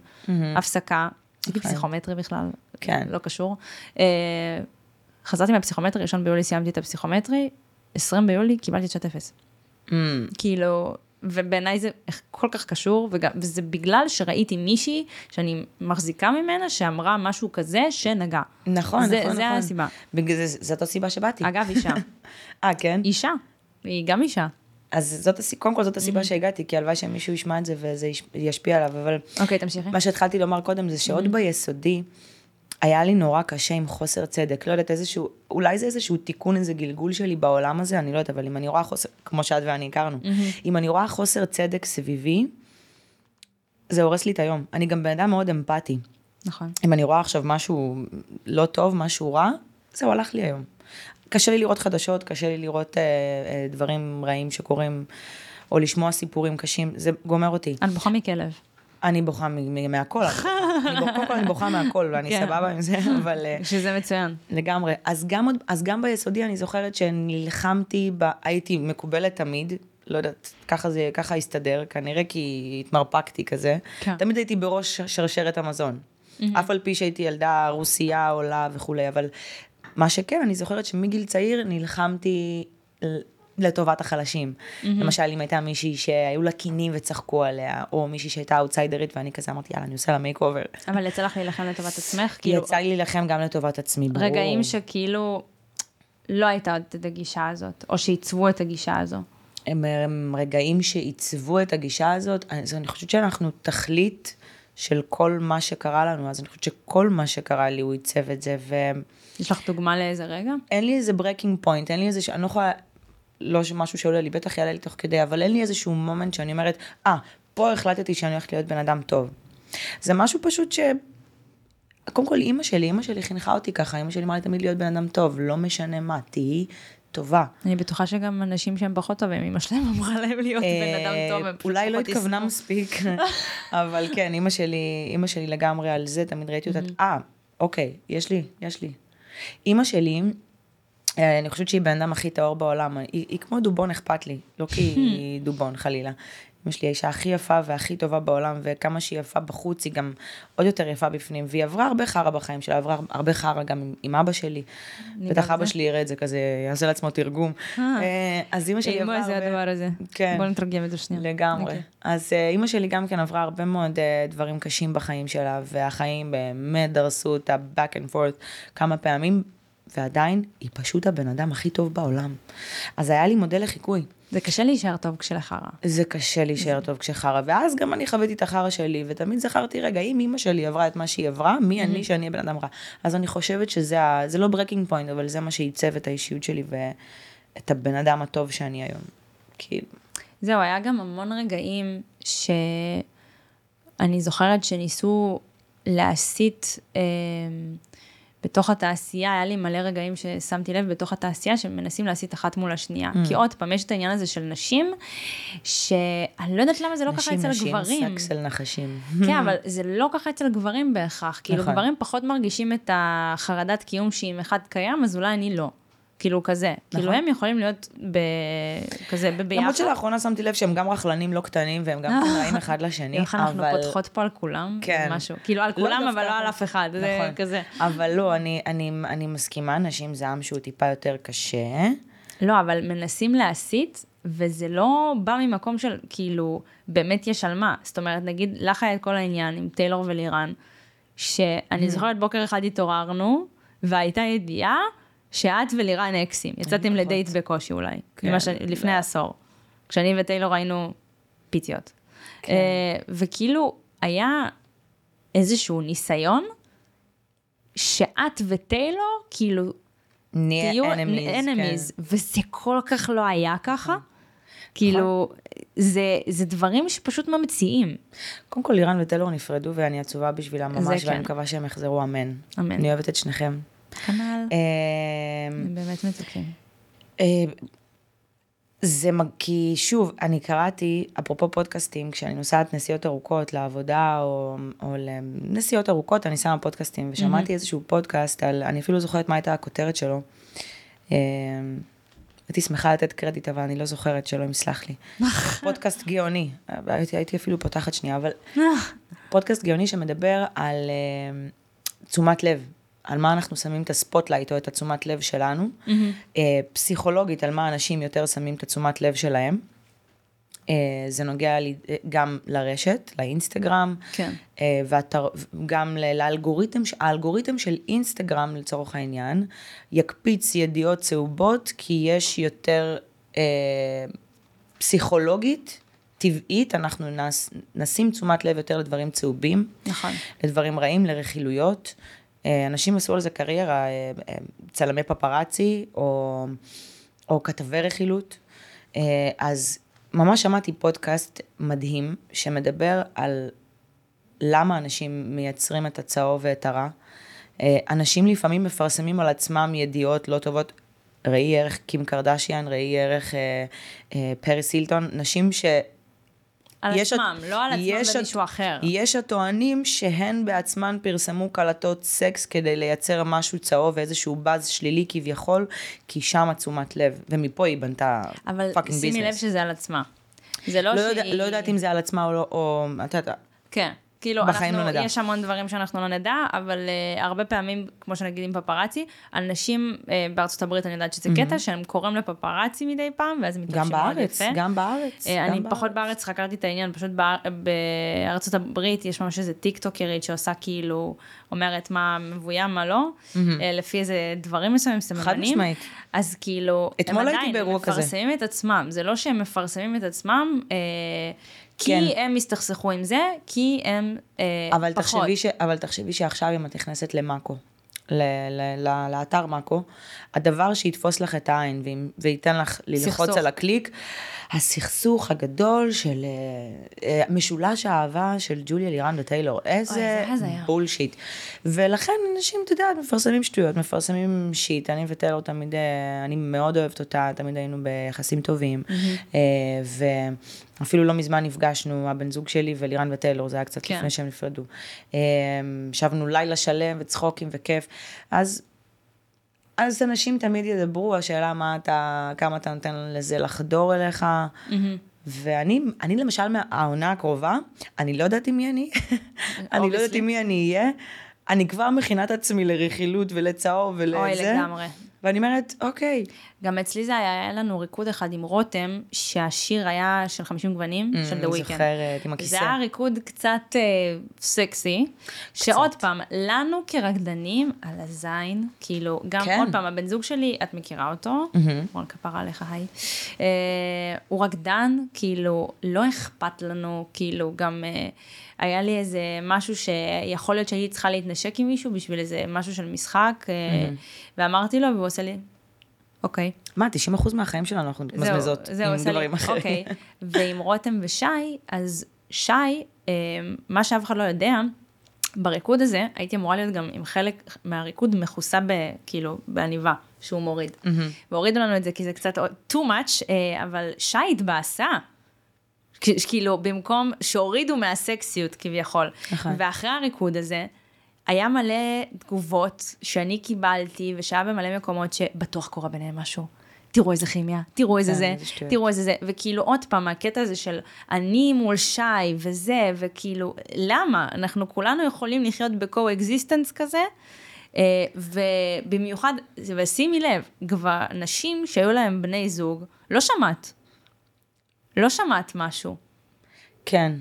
הפסקה, עשיתי נכון. פסיכומטרי בכלל, כן. לא קשור. אה, חזרתי מהפסיכומטרי, ראשון ביולי סיימתי את הפסיכומטרי, 20 ביולי קיבלתי את שעת אפס. Mm, כאילו, ובעיניי זה כל כך קשור, וגם, וזה בגלל שראיתי מישהי שאני מחזיקה ממנה, שאמרה משהו כזה שנגע. נכון, זה- נכון, זה נכון. הסיבה. בגלל זה, זאת הסיבה שבאתי. אגב, אישה. אה, כן? אישה. היא גם אישה. אז זאת הסיבה, קודם כל זאת Mm-hmm. הסיבה שהגעתי, כי הלוואי שמישהו ישמע את זה וזה יש- ישפיע עליו, אבל אוקיי, תמשיכי. מה שהתחלתי לומר קודם זה שעוד ביסודי, היה לי נורא קשה עם חוסר צדק, לא יודעת איזשהו, אולי זה איזשהו תיקון, איזה גלגול שלי בעולם הזה, אני לא יודעת, אבל אם אני רואה חוסר, כמו שאת ואני הכרנו, אם אני רואה חוסר צדק סביבי, זה הורס לי את היום. אני גם בן אדם מאוד אמפתי. נכון. אם אני רואה עכשיו משהו לא טוב, משהו רע, זהו, הלך לי היום. קשה לי לראות חדשות, קשה לי לראות אה, אה, דברים רעים שקורים, או לשמוע סיפורים קשים, זה גומר אותי. את בוכה מכלב. אני בוכה מהכל, קודם כל אני בוכה מהכל, ואני כן. סבבה עם זה, אבל אה, שזה מצוין. לגמרי. אז גם, אז גם ביסודי אני זוכרת שנלחמתי, ב, הייתי מקובלת תמיד, לא יודעת, ככה זה, ככה הסתדר, כנראה כי התמרפקתי כזה. כן. תמיד הייתי בראש שרשרת המזון. אף על פי שהייתי ילדה רוסייה עולה וכולי, אבל מה שכן, אני זוכרת שמגיל צעיר נלחמתי לטובת החלשים. למשל, אם הייתה מישהי שהיו לה קינים וצחקו עליה, או מישהי שהייתה אאוטסיידרית, ואני כזה אמרתי, יאללה, אני עושה לה makeover. אבל יצא לך להילחם לטובת עצמך, כאילו, יצא לי להילחם גם לטובת עצמי, ברור. רגעים שכאילו לא הייתה עוד את הגישה הזאת, או שעיצבו את הגישה הזו. הם, הם רגעים שעיצבו את הגישה הזאת, אז אני חושבת שאנחנו תכלית של כל מה שקרה לנו, אז אני חושבת שכל מה שקרה לי הוא עיצב את זה, ואין יש לך דוגמה לאיזה רגע? לי איזה breaking point, אין לי איזה, אני לא יכולה, לא משהו שעולה לי, בטח יעלה לי תוך כדי, אבל אין לי איזשהו moment שאני אומרת, אה, אה, פה החלטתי שאני הולכת להיות בן אדם טוב. זה משהו פשוט ש... קודם כל, אימא שלי, אימא שלי חינכה אותי ככה, אימא שלי אמרה לי תמיד להיות בן אדם טוב, לא משנה מה, תהיי טובה. אני בטוחה שגם אנשים שהם פחות טובים, אמא שלהם אמרה להם להיות בן אדם טוב, הם פשוט אולי לא התכוונה. מספיק, אבל כן, אימא שלי, אימא שלי לגמרי על זה, תמיד ראיתי אותה, אה, אוקיי, יש לי, יש לי. אימא שלי, אה, אני חושבת שהיא בן אדם הכי טהור בעולם, היא, היא כמו דובון אכפת לי, לא כי היא דובון חלילה. אמא שלי האישה הכי יפה והכי טובה בעולם, וכמה שהיא יפה בחוץ, היא גם עוד יותר יפה בפנים, והיא עברה הרבה חרא בחיים שלה, עברה הרבה חרא גם עם, עם אבא שלי. בטח אבא שלי יראה את זה כזה, יעשה לעצמו תרגום. אה, אז אמא שלי עברה זה הדבר הזה? כן. בוא נתרגם את זה שנייה. לגמרי. Okay. אוקיי. אז אמא שלי גם כן עברה הרבה מאוד דברים קשים בחיים שלה, והחיים באמת דרסו אותה back and forth כמה פעמים, ועדיין היא פשוט הבן אדם הכי טוב בעולם. אז היה לי מודל לחיקוי. זה קשה להישאר טוב כשחרא. זה קשה להישאר טוב כשחרא, ואז גם אני חוויתי את החרא שלי, ותמיד זכרתי, רגע, אם אימא שלי עברה את מה שהיא עברה, מי אני שאני אהיה בן אדם רע? אז אני חושבת שזה, ה... זה לא breaking point, אבל זה מה שעיצב את האישיות שלי ואת הבן אדם הטוב שאני היום. כאילו. זהו, היה גם המון רגעים שאני זוכרת שניסו להסיט... אה, בתוך התעשייה, היה לי מלא רגעים ששמתי לב בתוך התעשייה, שמנסים להסיט אחת מול השנייה. Mm. כי עוד פעם, יש את העניין הזה של נשים, שאני לא יודעת למה זה לא נשים, ככה אצל הגברים. נשים, נשים, סקס אל נחשים. כן, אבל זה לא ככה אצל גברים בהכרח. כאילו, נכון. גברים פחות מרגישים את החרדת קיום שאם אחד קיים, אז אולי אני לא. כאילו כזה, כאילו, נכון. כאילו הם יכולים להיות ב... כזה בביחד. למרות שלאחרונה שמתי לב שהם גם רכלנים לא קטנים, והם גם נראים אחד לשני, איך אנחנו פותחות פה על כולם, כן. משהו, כאילו על לא כולם, לא אבל לא על אף אחד, נכון. זה כזה. אבל לא, אני, אני, אני מסכימה, נשים זה עם שהוא טיפה יותר קשה. לא, אבל מנסים להסיט, וזה לא בא ממקום של, כאילו, באמת יש על מה. זאת אומרת, נגיד, לך היה את כל העניין עם טיילור ולירן, שאני mm. זוכרת בוקר אחד התעוררנו, והייתה ידיעה, שאת ולירן אקסים, יצאתם לדייט בקושי אולי, כן, ש... לפני לא. עשור, כשאני וטיילור היינו פיתיות. כן. Uh, וכאילו, היה איזשהו ניסיון, שאת וטיילור, כאילו, תהיו אנמיז, כן. וזה כל כך לא היה ככה. נכון. כאילו, זה, זה דברים שפשוט ממציאים. קודם כל, לירן וטיילור נפרדו, ואני עצובה בשבילם ממש, ואני כן. מקווה שהם יחזרו, אמן. אמן. אני אוהבת את שניכם. כנ"ל. אמ, הם באמת מתוקים. אה, זה, כי שוב, אני קראתי, אפרופו פודקאסטים, כשאני נוסעת נסיעות ארוכות לעבודה, או, או לנסיעות ארוכות, אני שמה פודקאסטים, ושמעתי mm-hmm. איזשהו פודקאסט על, אני אפילו זוכרת מה הייתה הכותרת שלו. אמ, הייתי שמחה לתת קרדיט, אבל אני לא זוכרת, שלא יסלח לי. פודקאסט גאוני, הייתי, הייתי אפילו פותחת שנייה, אבל פודקאסט גאוני שמדבר על uh, תשומת לב, על מה אנחנו שמים את ה spotlight או את התשומת לב שלנו, mm-hmm. אה, פסיכולוגית על מה אנשים יותר שמים את התשומת לב שלהם. אה, זה נוגע לי, אה, גם לרשת, לאינסטגרם, כן. וגם לאלגוריתם, האלגוריתם של אינסטגרם לצורך העניין, יקפיץ ידיעות צהובות, כי יש יותר אה, פסיכולוגית, טבעית, אנחנו נס, נשים תשומת לב יותר לדברים צהובים. נכון. לדברים רעים, לרכילויות. אה, אנשים עשו על זה קריירה, אה, אה, צלמי פפראצי או, או כתבי רכילות. אז ממש שמעתי פודקאסט מדהים שמדבר על למה אנשים מייצרים את הצהוב ואת הרע. אנשים לפעמים מפרסמים על עצמם ידיעות לא טובות. ראי ערך קים קרדשיאן, ראי ערך אה, אה, פריס הילטון, נשים ש... על עצמם, לא על עצמם ומישהו אחר. יש הטוענים שהן בעצמן פרסמו קלטות סקס כדי לייצר משהו צהוב ואיזשהו באז שלילי כביכול, כי שם תשומת לב, ומפה היא בנתה fucking business. אבל שימי לב שזה על עצמה. זה לא, לא שהיא... יודע, לא יודעת אם זה על עצמה או לא, או... אתה יודע. כן. כאילו, בחיים אנחנו, לא נדע. יש המון דברים שאנחנו לא נדע, אבל uh, הרבה פעמים, כמו שנגיד עם פפראצי, על נשים uh, בארצות הברית, אני יודעת שזה mm-hmm. קטע, שהם קוראים לפפראצי מדי פעם, ואז הם מתלבשים מאוד יפה. גם בארץ, uh, גם אני בארץ. פחות בארץ חקרתי את העניין, פשוט בא, בארצות הברית יש ממש איזה טיק טוקרית שעושה כאילו, אומרת מה מבוים, מה לא, mm-hmm. uh, לפי איזה דברים מסוימים, סממנים. חד משמעית. אז כאילו, הם עדיין, מפרסמים את עצמם, זה לא שהם מפרסמים את עצמם, uh, כי כן. הם הסתכסכו עם זה, כי הם אה, אבל פחות. תחשבי ש, אבל תחשבי שעכשיו אם את נכנסת למאקו, ל, ל, ל, לאתר מאקו, הדבר שיתפוס לך את העין וייתן לך ללחוץ על הקליק, הסכסוך הגדול של uh, uh, משולש האהבה של ג'וליה לירן וטיילור, איזה בולשיט. ולכן אנשים, את יודעת, מפרסמים שטויות, מפרסמים שיט, אני וטיילור תמיד, uh, אני מאוד אוהבת אותה, תמיד היינו ביחסים טובים. ואפילו לא מזמן נפגשנו, הבן זוג שלי ולירן וטיילור, זה היה קצת כן. לפני שהם נפרדו. ישבנו לילה שלם וצחוקים וכיף. אז אז אנשים תמיד ידברו, השאלה מה אתה, כמה אתה נותן לזה לחדור אליך, mm-hmm. ואני, אני למשל, מהעונה הקרובה, אני לא יודעת עם מי אני, אני לא יודעת עם מי אני אהיה, אני כבר מכינה את עצמי לרכילות ולצהוב ולזה. אוי, לגמרי. ואני אומרת, אוקיי. גם אצלי זה היה, היה לנו ריקוד אחד עם רותם, שהשיר היה של 50 גוונים, mm, של The Weeknd. זוכרת, עם הכיסא. זה היה ריקוד קצת אה, סקסי, קצת. שעוד פעם, לנו כרקדנים, על הזין, כאילו, גם כן. עוד פעם, הבן זוג שלי, את מכירה אותו, רון mm-hmm. כפרה עליך, היי. אה, הוא רקדן, כאילו, לא אכפת לנו, כאילו, גם... אה, היה לי איזה משהו שיכול להיות שהייתי צריכה להתנשק עם מישהו בשביל איזה משהו של משחק, mm-hmm. ואמרתי לו, והוא עושה לי, אוקיי. מה, 90% מהחיים שלנו אנחנו מתמזמזות עם דברים אחרים. אוקיי, ועם רותם ושי, אז שי, אה, מה שאף אחד לא יודע, בריקוד הזה הייתי אמורה להיות גם עם חלק מהריקוד מכוסה ב, כאילו בעניבה שהוא מוריד. Mm-hmm. והורידו לנו את זה כי זה קצת too much, אה, אבל שי התבאסה. כאילו, במקום שהורידו מהסקסיות כביכול. נכון. ואחרי הריקוד הזה, היה מלא תגובות שאני קיבלתי, ושהיה במלא מקומות שבטוח קורה ביניהם משהו. תראו איזה כימיה, תראו איזה כן, זה, תראו איזה זה, וכאילו עוד פעם, הקטע הזה של אני מול שי וזה, וכאילו, למה? אנחנו כולנו יכולים לחיות ב coexistence כזה, אה, ובמיוחד, ושימי לב, כבר נשים שהיו להם בני זוג, לא שמעת. לא שמעת משהו. כן,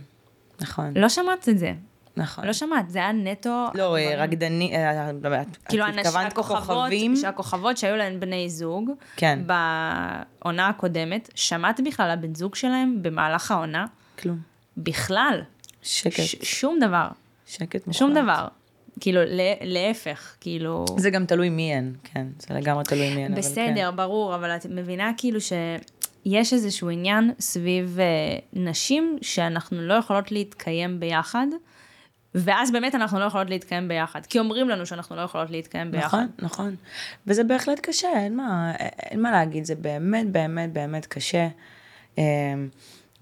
נכון. לא שמעת את זה. נכון. לא שמעת, זה היה נטו... לא, רקדני, אה, לא, כאילו, הכוכבות, שהכוכבות שהיו להן בני זוג, כן. בעונה הקודמת, שמעת בכלל הבן זוג שלהם במהלך העונה? כלום. בכלל. שקט. שום דבר. שקט מוחלט. שום דבר. כאילו, להפך, כאילו... זה גם תלוי מי הן, כן, זה לגמרי תלוי מי הן, אבל כן. בסדר, ברור, אבל את מבינה כאילו ש... יש איזשהו עניין סביב uh, נשים שאנחנו לא יכולות להתקיים ביחד, ואז באמת אנחנו לא יכולות להתקיים ביחד, כי אומרים לנו שאנחנו לא יכולות להתקיים ביחד. נכון, נכון. וזה בהחלט קשה, אין מה, אין מה להגיד, זה באמת, באמת, באמת קשה. Um,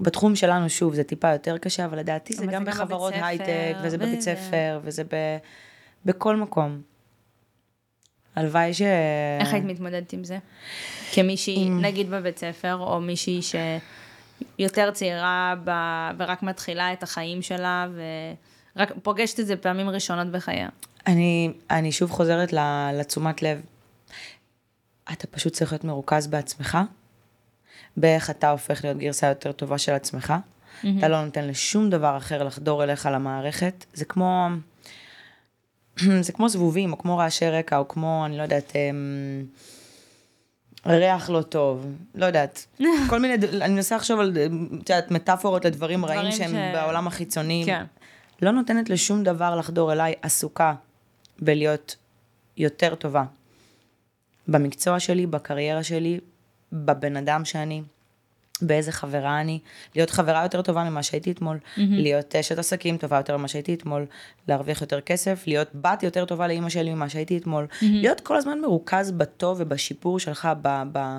בתחום שלנו, שוב, זה טיפה יותר קשה, אבל לדעתי זה גם בחברות הייטק, וזה בבית ספר, וזה ב, בכל מקום. הלוואי ש... איך היית מתמודדת עם זה? כמישהי, עם... נגיד בבית ספר, או מישהי שיותר צעירה ב... ורק מתחילה את החיים שלה, ורק פוגשת את זה פעמים ראשונות בחייה. אני, אני שוב חוזרת לתשומת לב. אתה פשוט צריך להיות מרוכז בעצמך, באיך אתה הופך להיות גרסה יותר טובה של עצמך. Mm-hmm. אתה לא נותן לשום דבר אחר לחדור אליך למערכת. זה כמו... זה כמו זבובים, או כמו רעשי רקע, או כמו, אני לא יודעת, אמ, ריח לא טוב, לא יודעת. כל מיני, אני מנסה לחשוב על, את יודעת, מטאפורות לדברים רעים שהם ש... בעולם החיצוני. כן. לא נותנת לשום דבר לחדור אליי, עסוקה בלהיות יותר טובה. במקצוע שלי, בקריירה שלי, בבן אדם שאני. באיזה חברה אני, להיות חברה יותר טובה ממה שהייתי אתמול, mm-hmm. להיות אשת עסקים טובה יותר ממה שהייתי אתמול, להרוויח יותר כסף, להיות בת יותר טובה לאימא שלי ממה שהייתי אתמול, mm-hmm. להיות כל הזמן מרוכז בטוב ובשיפור שלך, ב, ב,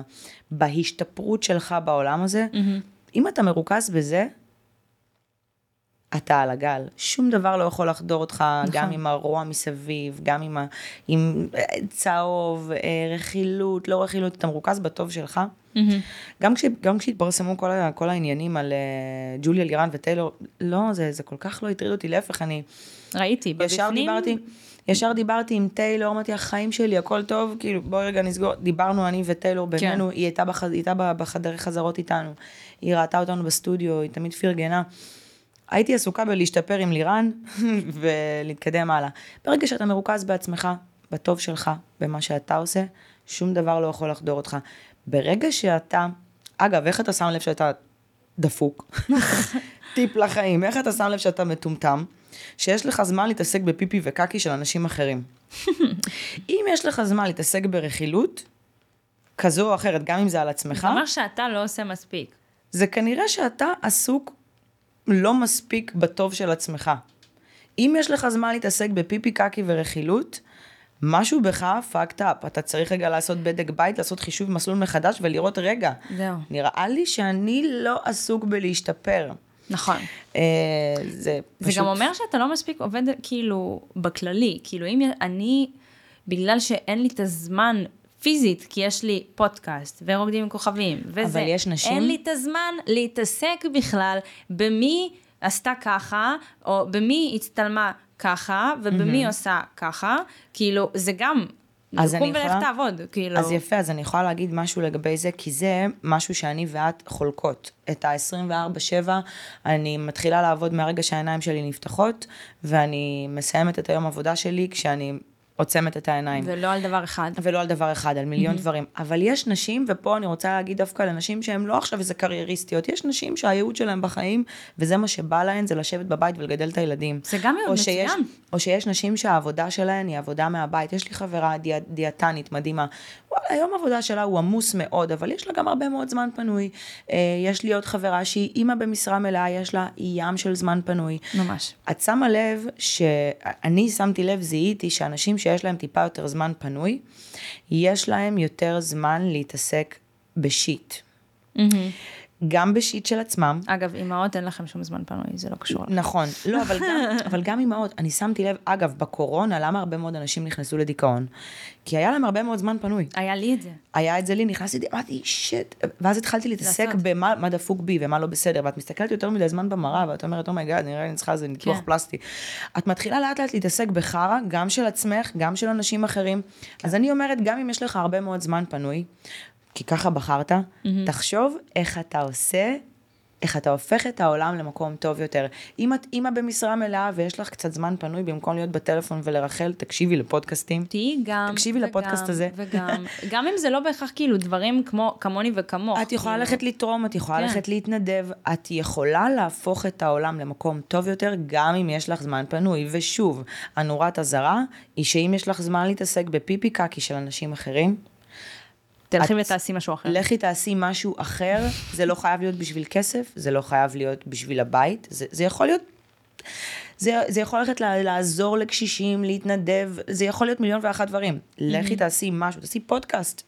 בהשתפרות שלך בעולם הזה. Mm-hmm. אם אתה מרוכז בזה, אתה על הגל. שום דבר לא יכול לחדור אותך, נכון. גם עם הרוע מסביב, גם עם, ה, עם אה, צהוב, אה, רכילות, לא רכילות, אתה מרוכז בטוב שלך. Mm-hmm. גם, כש, גם כשהתפרסמו כל, כל העניינים על uh, ג'וליה לירן וטיילור, לא, זה, זה כל כך לא הטריד אותי, להפך, אני... ראיתי, ישר בבפנים... דיברתי, ישר דיברתי עם טיילור, אמרתי, החיים שלי, הכל טוב, כאילו, בואי רגע נסגור, דיברנו אני וטיילור בינינו, כן. היא הייתה, בח, הייתה בחדרי חזרות איתנו, היא ראתה אותנו בסטודיו, היא תמיד פרגנה. הייתי עסוקה בלהשתפר עם לירן ולהתקדם הלאה. ברגע שאתה מרוכז בעצמך, בטוב שלך, במה שאתה עושה, שום דבר לא יכול לחדור אותך. ברגע שאתה, אגב, איך אתה שם לב שאתה דפוק? טיפ לחיים, איך אתה שם לב שאתה מטומטם? שיש לך זמן להתעסק בפיפי וקקי של אנשים אחרים. אם יש לך זמן להתעסק ברכילות, כזו או אחרת, גם אם זה על עצמך... זה אומר שאתה לא עושה מספיק. זה כנראה שאתה עסוק לא מספיק בטוב של עצמך. אם יש לך זמן להתעסק בפיפי קקי ורכילות, משהו בך fucked up. אתה צריך רגע לעשות בדק בית, לעשות חישוב מסלול מחדש ולראות, רגע, זהו. נראה לי שאני לא עסוק בלהשתפר. נכון. אה, זה פשוט... זה גם אומר שאתה לא מספיק עובד כאילו בכללי. כאילו אם אני, בגלל שאין לי את הזמן פיזית, כי יש לי פודקאסט ורוקדים עם כוכבים, וזה. אבל יש נשים- אין לי את הזמן להתעסק בכלל במי עשתה ככה, או במי הצטלמה ככה, ובמי עושה ככה. כאילו, זה גם, אז אני קום ולך יכולה- תעבוד, כאילו. אז יפה, אז אני יכולה להגיד משהו לגבי זה, כי זה משהו שאני ואת חולקות. את ה-24-7, אני מתחילה לעבוד מהרגע שהעיניים שלי נפתחות, ואני מסיימת את היום עבודה שלי כשאני עוצמת את העיניים. ולא על דבר אחד. ולא על דבר אחד, על מיליון דברים. אבל יש נשים, ופה אני רוצה להגיד דווקא לנשים שהן לא עכשיו איזה קרייריסטיות, יש נשים שהייעוד שלהן בחיים, וזה מה שבא להן, זה לשבת בבית ולגדל את הילדים. זה גם שיש- מצוין. או שיש נשים שהעבודה שלהן היא עבודה מהבית. יש לי חברה דיאט, דיאטנית מדהימה. וואלה, יום העבודה שלה הוא עמוס מאוד, אבל יש לה גם הרבה מאוד זמן פנוי. אה, יש לי עוד חברה שהיא אימא במשרה מלאה, יש לה ים של זמן פנוי. ממש. את שמה לב שאני שמתי לב, זיהיתי שאנשים שיש להם טיפה יותר זמן פנוי, יש להם יותר זמן להתעסק ב shit. גם ב shit של עצמם, אגב, אימהות אין לכם שום זמן פנוי, זה לא קשור. נכון, לא, אבל גם, אבל גם אימהות, אני שמתי לב, אגב, בקורונה, למה הרבה מאוד אנשים נכנסו לדיכאון? כי היה להם הרבה מאוד זמן פנוי. היה לי את זה. היה את זה לי, נכנסתי, אמרתי, shit, ואז התחלתי להתעסק. במה מה דפוק בי ומה לא בסדר, ואת מסתכלת יותר מדי זמן במראה, ואת אומרת, oh my god, נראה לי אני צריכה איזה ניתוח כן. פלסטי. את מתחילה לאט לאט להתעסק בחרא, גם של עצמך, גם של אנשים אחרים. אז אני אומרת, גם אם יש לך הרבה מאוד זמן פנוי, כי ככה בחרת, תחשוב איך אתה עושה איך אתה הופך את העולם למקום טוב יותר. אם את אימא במשרה מלאה ויש לך קצת זמן פנוי, במקום להיות בטלפון ולרחל, תקשיבי לפודקאסטים. תהיי גם, תקשיבי וגם, לפודקאסט הזה. וגם, גם אם זה לא בהכרח כאילו דברים כמו, כמוני וכמוך. את יכולה כאילו. ללכת לתרום, את יכולה כן. ללכת להתנדב, את יכולה להפוך את העולם למקום טוב יותר, גם אם יש לך זמן פנוי. ושוב, הנורת אזהרה היא שאם יש לך זמן להתעסק בפיפי קקי של אנשים אחרים, תלכי ותעשי משהו אחר. לכי תעשי משהו אחר, זה לא חייב להיות בשביל כסף, זה לא חייב להיות בשביל הבית, זה, זה יכול להיות... זה, זה יכול ללכת לה- לעזור לקשישים, להתנדב, זה יכול להיות מיליון ואחת דברים. לכי תעשי משהו, תעשי פודקאסט.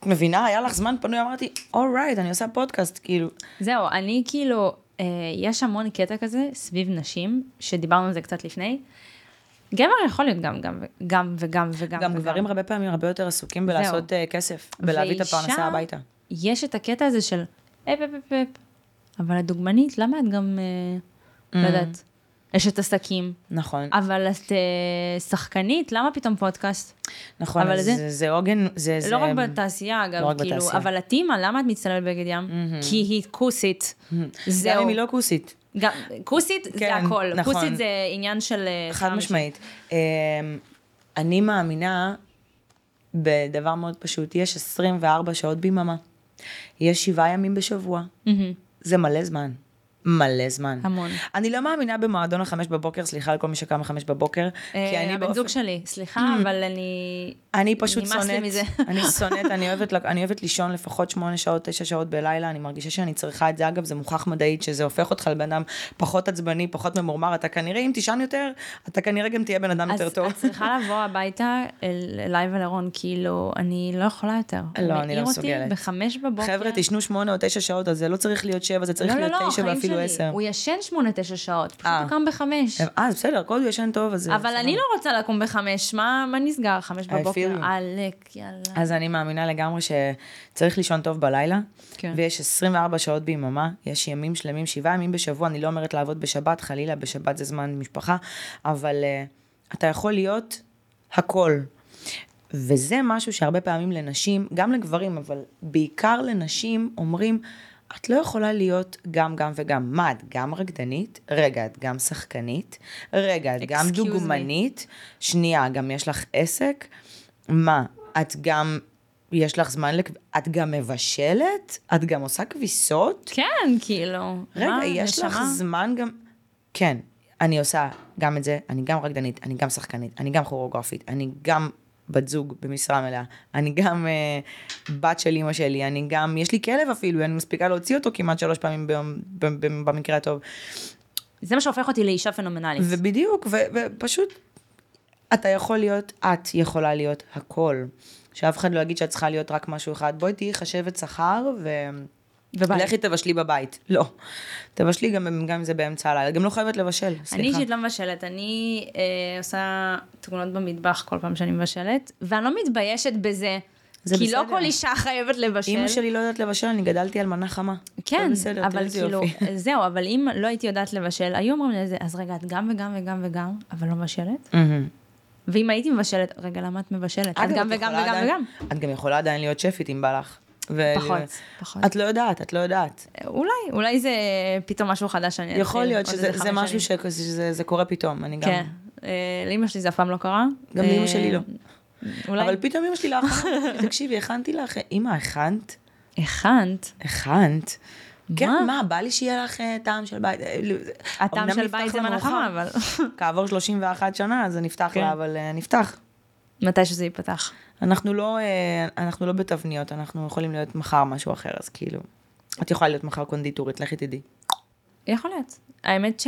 את מבינה? היה לך זמן פנוי, אמרתי, אורייט, אני עושה פודקאסט, כאילו. זהו, אני כאילו, אה, יש המון קטע כזה סביב נשים, שדיברנו על זה קצת לפני. גבר יכול להיות גם, גם, גם וגם וגם. גם וגם. גברים הרבה פעמים הרבה יותר עסוקים זהו. בלעשות אה, כסף, בלהביא את הפרנסה הביתה. יש את הקטע הזה של, אפ אפ אפ אפ, אבל הדוגמנית, למה את גם, אה, לא יודעת, אשת עסקים, נכון, אבל את אה, שחקנית, למה פתאום פודקאסט? נכון, אבל זה- זה, זה עוגן, זה... לא זה... רק בתעשייה, אגב, לא כאילו, בתעשייה. אבל את אימא, למה את מצטלמת בגד ים? כי היא כוסית. גם זהו. אם היא לא כוסית. גם, כוסית זה כן, הכל, נכון. כוסית זה עניין של... אה, חד משמעית. אמ, אני מאמינה בדבר מאוד פשוט, יש 24 שעות ביממה. יש שבעה ימים בשבוע. זה מלא זמן. מלא זמן. המון. אני לא מאמינה במועדון החמש בבוקר, סליחה לכל מי שקם בחמש בבוקר, כי אה, אני הבן באופן... זוג שלי, סליחה, אבל אני... אני פשוט נמאס לי שונאת, מזה. אני שונאת, אני אוהבת, לישון לפחות שמונה שעות, תשע שעות בלילה, אני מרגישה שאני צריכה את זה, אגב, זה מוכח מדעית, שזה הופך אותך לבן אדם פחות עצבני, פחות ממורמר, אתה כנראה, אם תישן יותר, אתה כנראה גם תהיה בן אדם יותר אז טוב. את צריכה לבוא הביתה אל- אליי ולרון, כאילו, אני לא יכולה יותר. לא, הוא אני מעיר לא אותי מסוגלת. בחמש בבוקר. חבר'ה, תישנו שמונה או תשע שעות, אז זה לא צריך להיות שבע, זה צריך לא, לא, להיות לא, תשע ואפילו שלי. עשר. הוא ישן שמונה, תשע שעות, פשוט אה. הוא קם בחמש. אה, בסדר, כל עוד ישן טוב, אז. אבל אני לא רוצה לקום בחמש, מה נסגר? חמש בבוקר? עלק, יאללה. אז אני מאמינה לגמרי שצריך לישון טוב בלילה, כן. ויש 24 שעות ביממה, יש ימים שלמים, שבעה ימים בשבוע, אני לא אומרת לעבוד בשבת, חלילה, בשבת זה זמן משפחה, אבל uh, אתה יכול להיות הכל. וזה משהו שהרבה פעמים לנשים, גם לגברים, אבל בעיקר לנשים, אומרים, את לא יכולה להיות גם, גם וגם. מה, את גם רקדנית? רגע, את גם שחקנית? רגע, את גם Excuse me. דוגמנית? שנייה, גם יש לך עסק? מה, את גם, יש לך זמן, לק... את גם מבשלת? את גם עושה כביסות? כן, כאילו. רגע, מה, יש לך נשמה? זמן גם... כן, אני עושה גם את זה, אני גם רקדנית, אני גם שחקנית, אני גם כוריאוגרפית, אני גם בת זוג במשרה מלאה, אני גם uh, בת של אימא שלי, אני גם, יש לי כלב אפילו, אני מספיקה להוציא אותו כמעט שלוש פעמים ביום, במקרה הטוב. זה מה שהופך אותי לאישה פנומנלית. ובדיוק, ו- ופשוט, אתה יכול להיות, את יכולה להיות הכל. שאף אחד לא יגיד שאת צריכה להיות רק משהו אחד. בואי תהיי חשבת שכר, ו... בבית. לכי תבשלי בבית. לא. תבשלי גם, גם אם זה באמצע הלילה. גם לא חייבת לבשל, סליחה. אני אישית לא מבשלת, אני אה, עושה תמונות במטבח כל פעם שאני מבשלת, ואני לא מתביישת בזה. זה כי בסדר. לא כל אישה חייבת לבשל. אמא שלי לא יודעת לבשל, אני גדלתי על מנה חמה. כן, בסדר, אבל כאילו, יופי. זהו, אבל אם לא הייתי יודעת לבשל, היו אומרים לי, אז רגע, את גם וגם וגם וגם, אבל לא מבשלת? ואם הייתי מבשלת, רגע, למה את מבשלת? את גם וגם וגם עדיין- וגם. את גם יכולה עדיין להיות שפית אם בא לך. ו- פחות, פחות. את לא יודעת, את לא יודעת. אולי, אולי זה פתאום משהו חדש שאני אתחיל. יכול להיות שזה משהו שזה זה קורה פתאום, אני גם... כן. אה, לאמא שלי זה אף פעם לא קרה. גם לאמא אה, שלי לא. אולי. אבל פתאום אמא שלי לאחרונה, תקשיבי, הכנתי לך, אמא, הכנת? הכנת. הכנת? כן, מה? מה, בא לי שיהיה לך אה, טעם של בית. לא, הטעם של בית זה מאוחר. אבל... כעבור 31 שנה, אז זה נפתח כן. לה, אבל נפתח. מתי שזה ייפתח. אנחנו לא, אה, אנחנו לא בתבניות, אנחנו יכולים להיות מחר משהו אחר, אז כאילו, את יכולה להיות מחר קונדיטורית, לכי תדעי. יכול להיות. האמת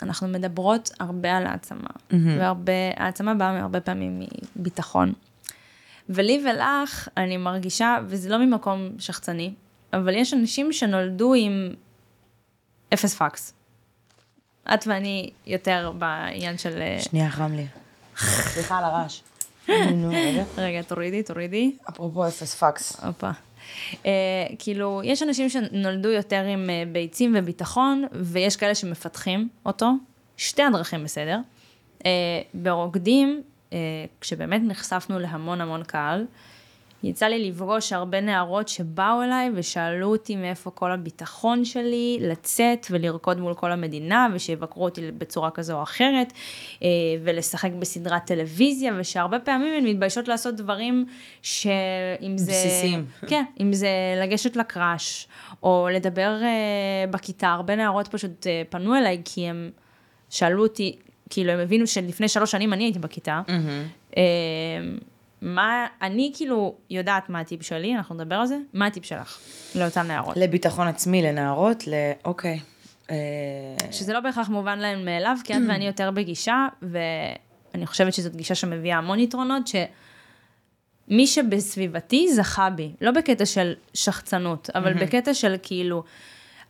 שאנחנו מדברות הרבה על העצמה, והרבה, העצמה באה הרבה פעמים מביטחון. ולי ולך, אני מרגישה, וזה לא ממקום שחצני, אבל יש אנשים שנולדו עם אפס פקס. את ואני יותר בעניין של... אה, שנייה, חם לי. סליחה על הרעש. רגע. תורידי, תורידי. אפרופו אפס פקס. הופה. Uh, כאילו, יש אנשים שנולדו יותר עם uh, ביצים וביטחון, ויש כאלה שמפתחים אותו. שתי הדרכים בסדר. Uh, ברוקדים, uh, כשבאמת נחשפנו להמון המון קהל, יצא לי לפגוש הרבה נערות שבאו אליי ושאלו אותי מאיפה כל הביטחון שלי לצאת ולרקוד מול כל המדינה ושיבקרו אותי בצורה כזו או אחרת אה, ולשחק בסדרת טלוויזיה ושהרבה פעמים הן מתביישות לעשות דברים שאם זה... בסיסיים. כן, אם זה לגשת לקראש או לדבר אה, בכיתה, הרבה נערות פשוט אה, פנו אליי כי הם שאלו אותי, כאילו הם הבינו שלפני שלוש שנים אני הייתי בכיתה. אה, מה, אני כאילו יודעת מה הטיפ שלי, אנחנו נדבר על זה, מה הטיפ שלך לאותן נערות? לביטחון עצמי, לנערות, ל... אוקיי. אה, שזה לא בהכרח מובן להן מאליו, כי את ואני יותר בגישה, ואני חושבת שזאת גישה שמביאה המון יתרונות, שמי שבסביבתי זכה בי, לא בקטע של שחצנות, אבל בקטע של כאילו,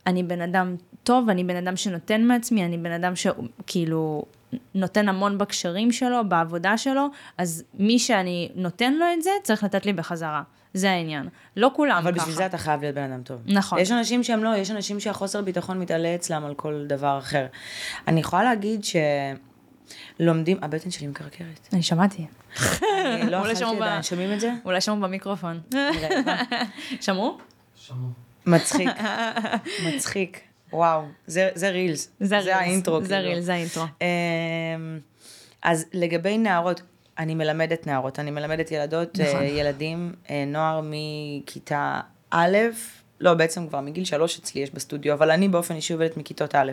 אני בן אדם טוב, אני בן אדם שנותן מעצמי, אני בן אדם שכאילו נותן המון בקשרים שלו, בעבודה שלו, אז מי שאני נותן לו את זה, צריך לתת לי בחזרה. זה העניין. לא כולם אבל ככה. בשביל זה אתה חייב להיות בן אדם טוב. נכון. יש אנשים שהם לא, יש אנשים שהחוסר ביטחון מתעלה אצלם על כל דבר אחר. אני יכולה להגיד שלומדים, הבטן שלי מקרקרת. אני שמעתי. אני לא אולי אכלתי שמעו עדיין, שומעים את זה? אולי שמעו במיקרופון. שמעו? מצחיק, מצחיק. וואו, זה, זה רילס. זה רילס, האינטרו. זה כאילו. רילס, זה האינטרו. אמ, אז לגבי נערות, אני מלמדת נערות, אני מלמדת ילדות, נכון. אה, ילדים, אה, נוער מכיתה א', לא, בעצם כבר מגיל שלוש אצלי יש בסטודיו, אבל אני באופן אישי עובדת מכיתות א'.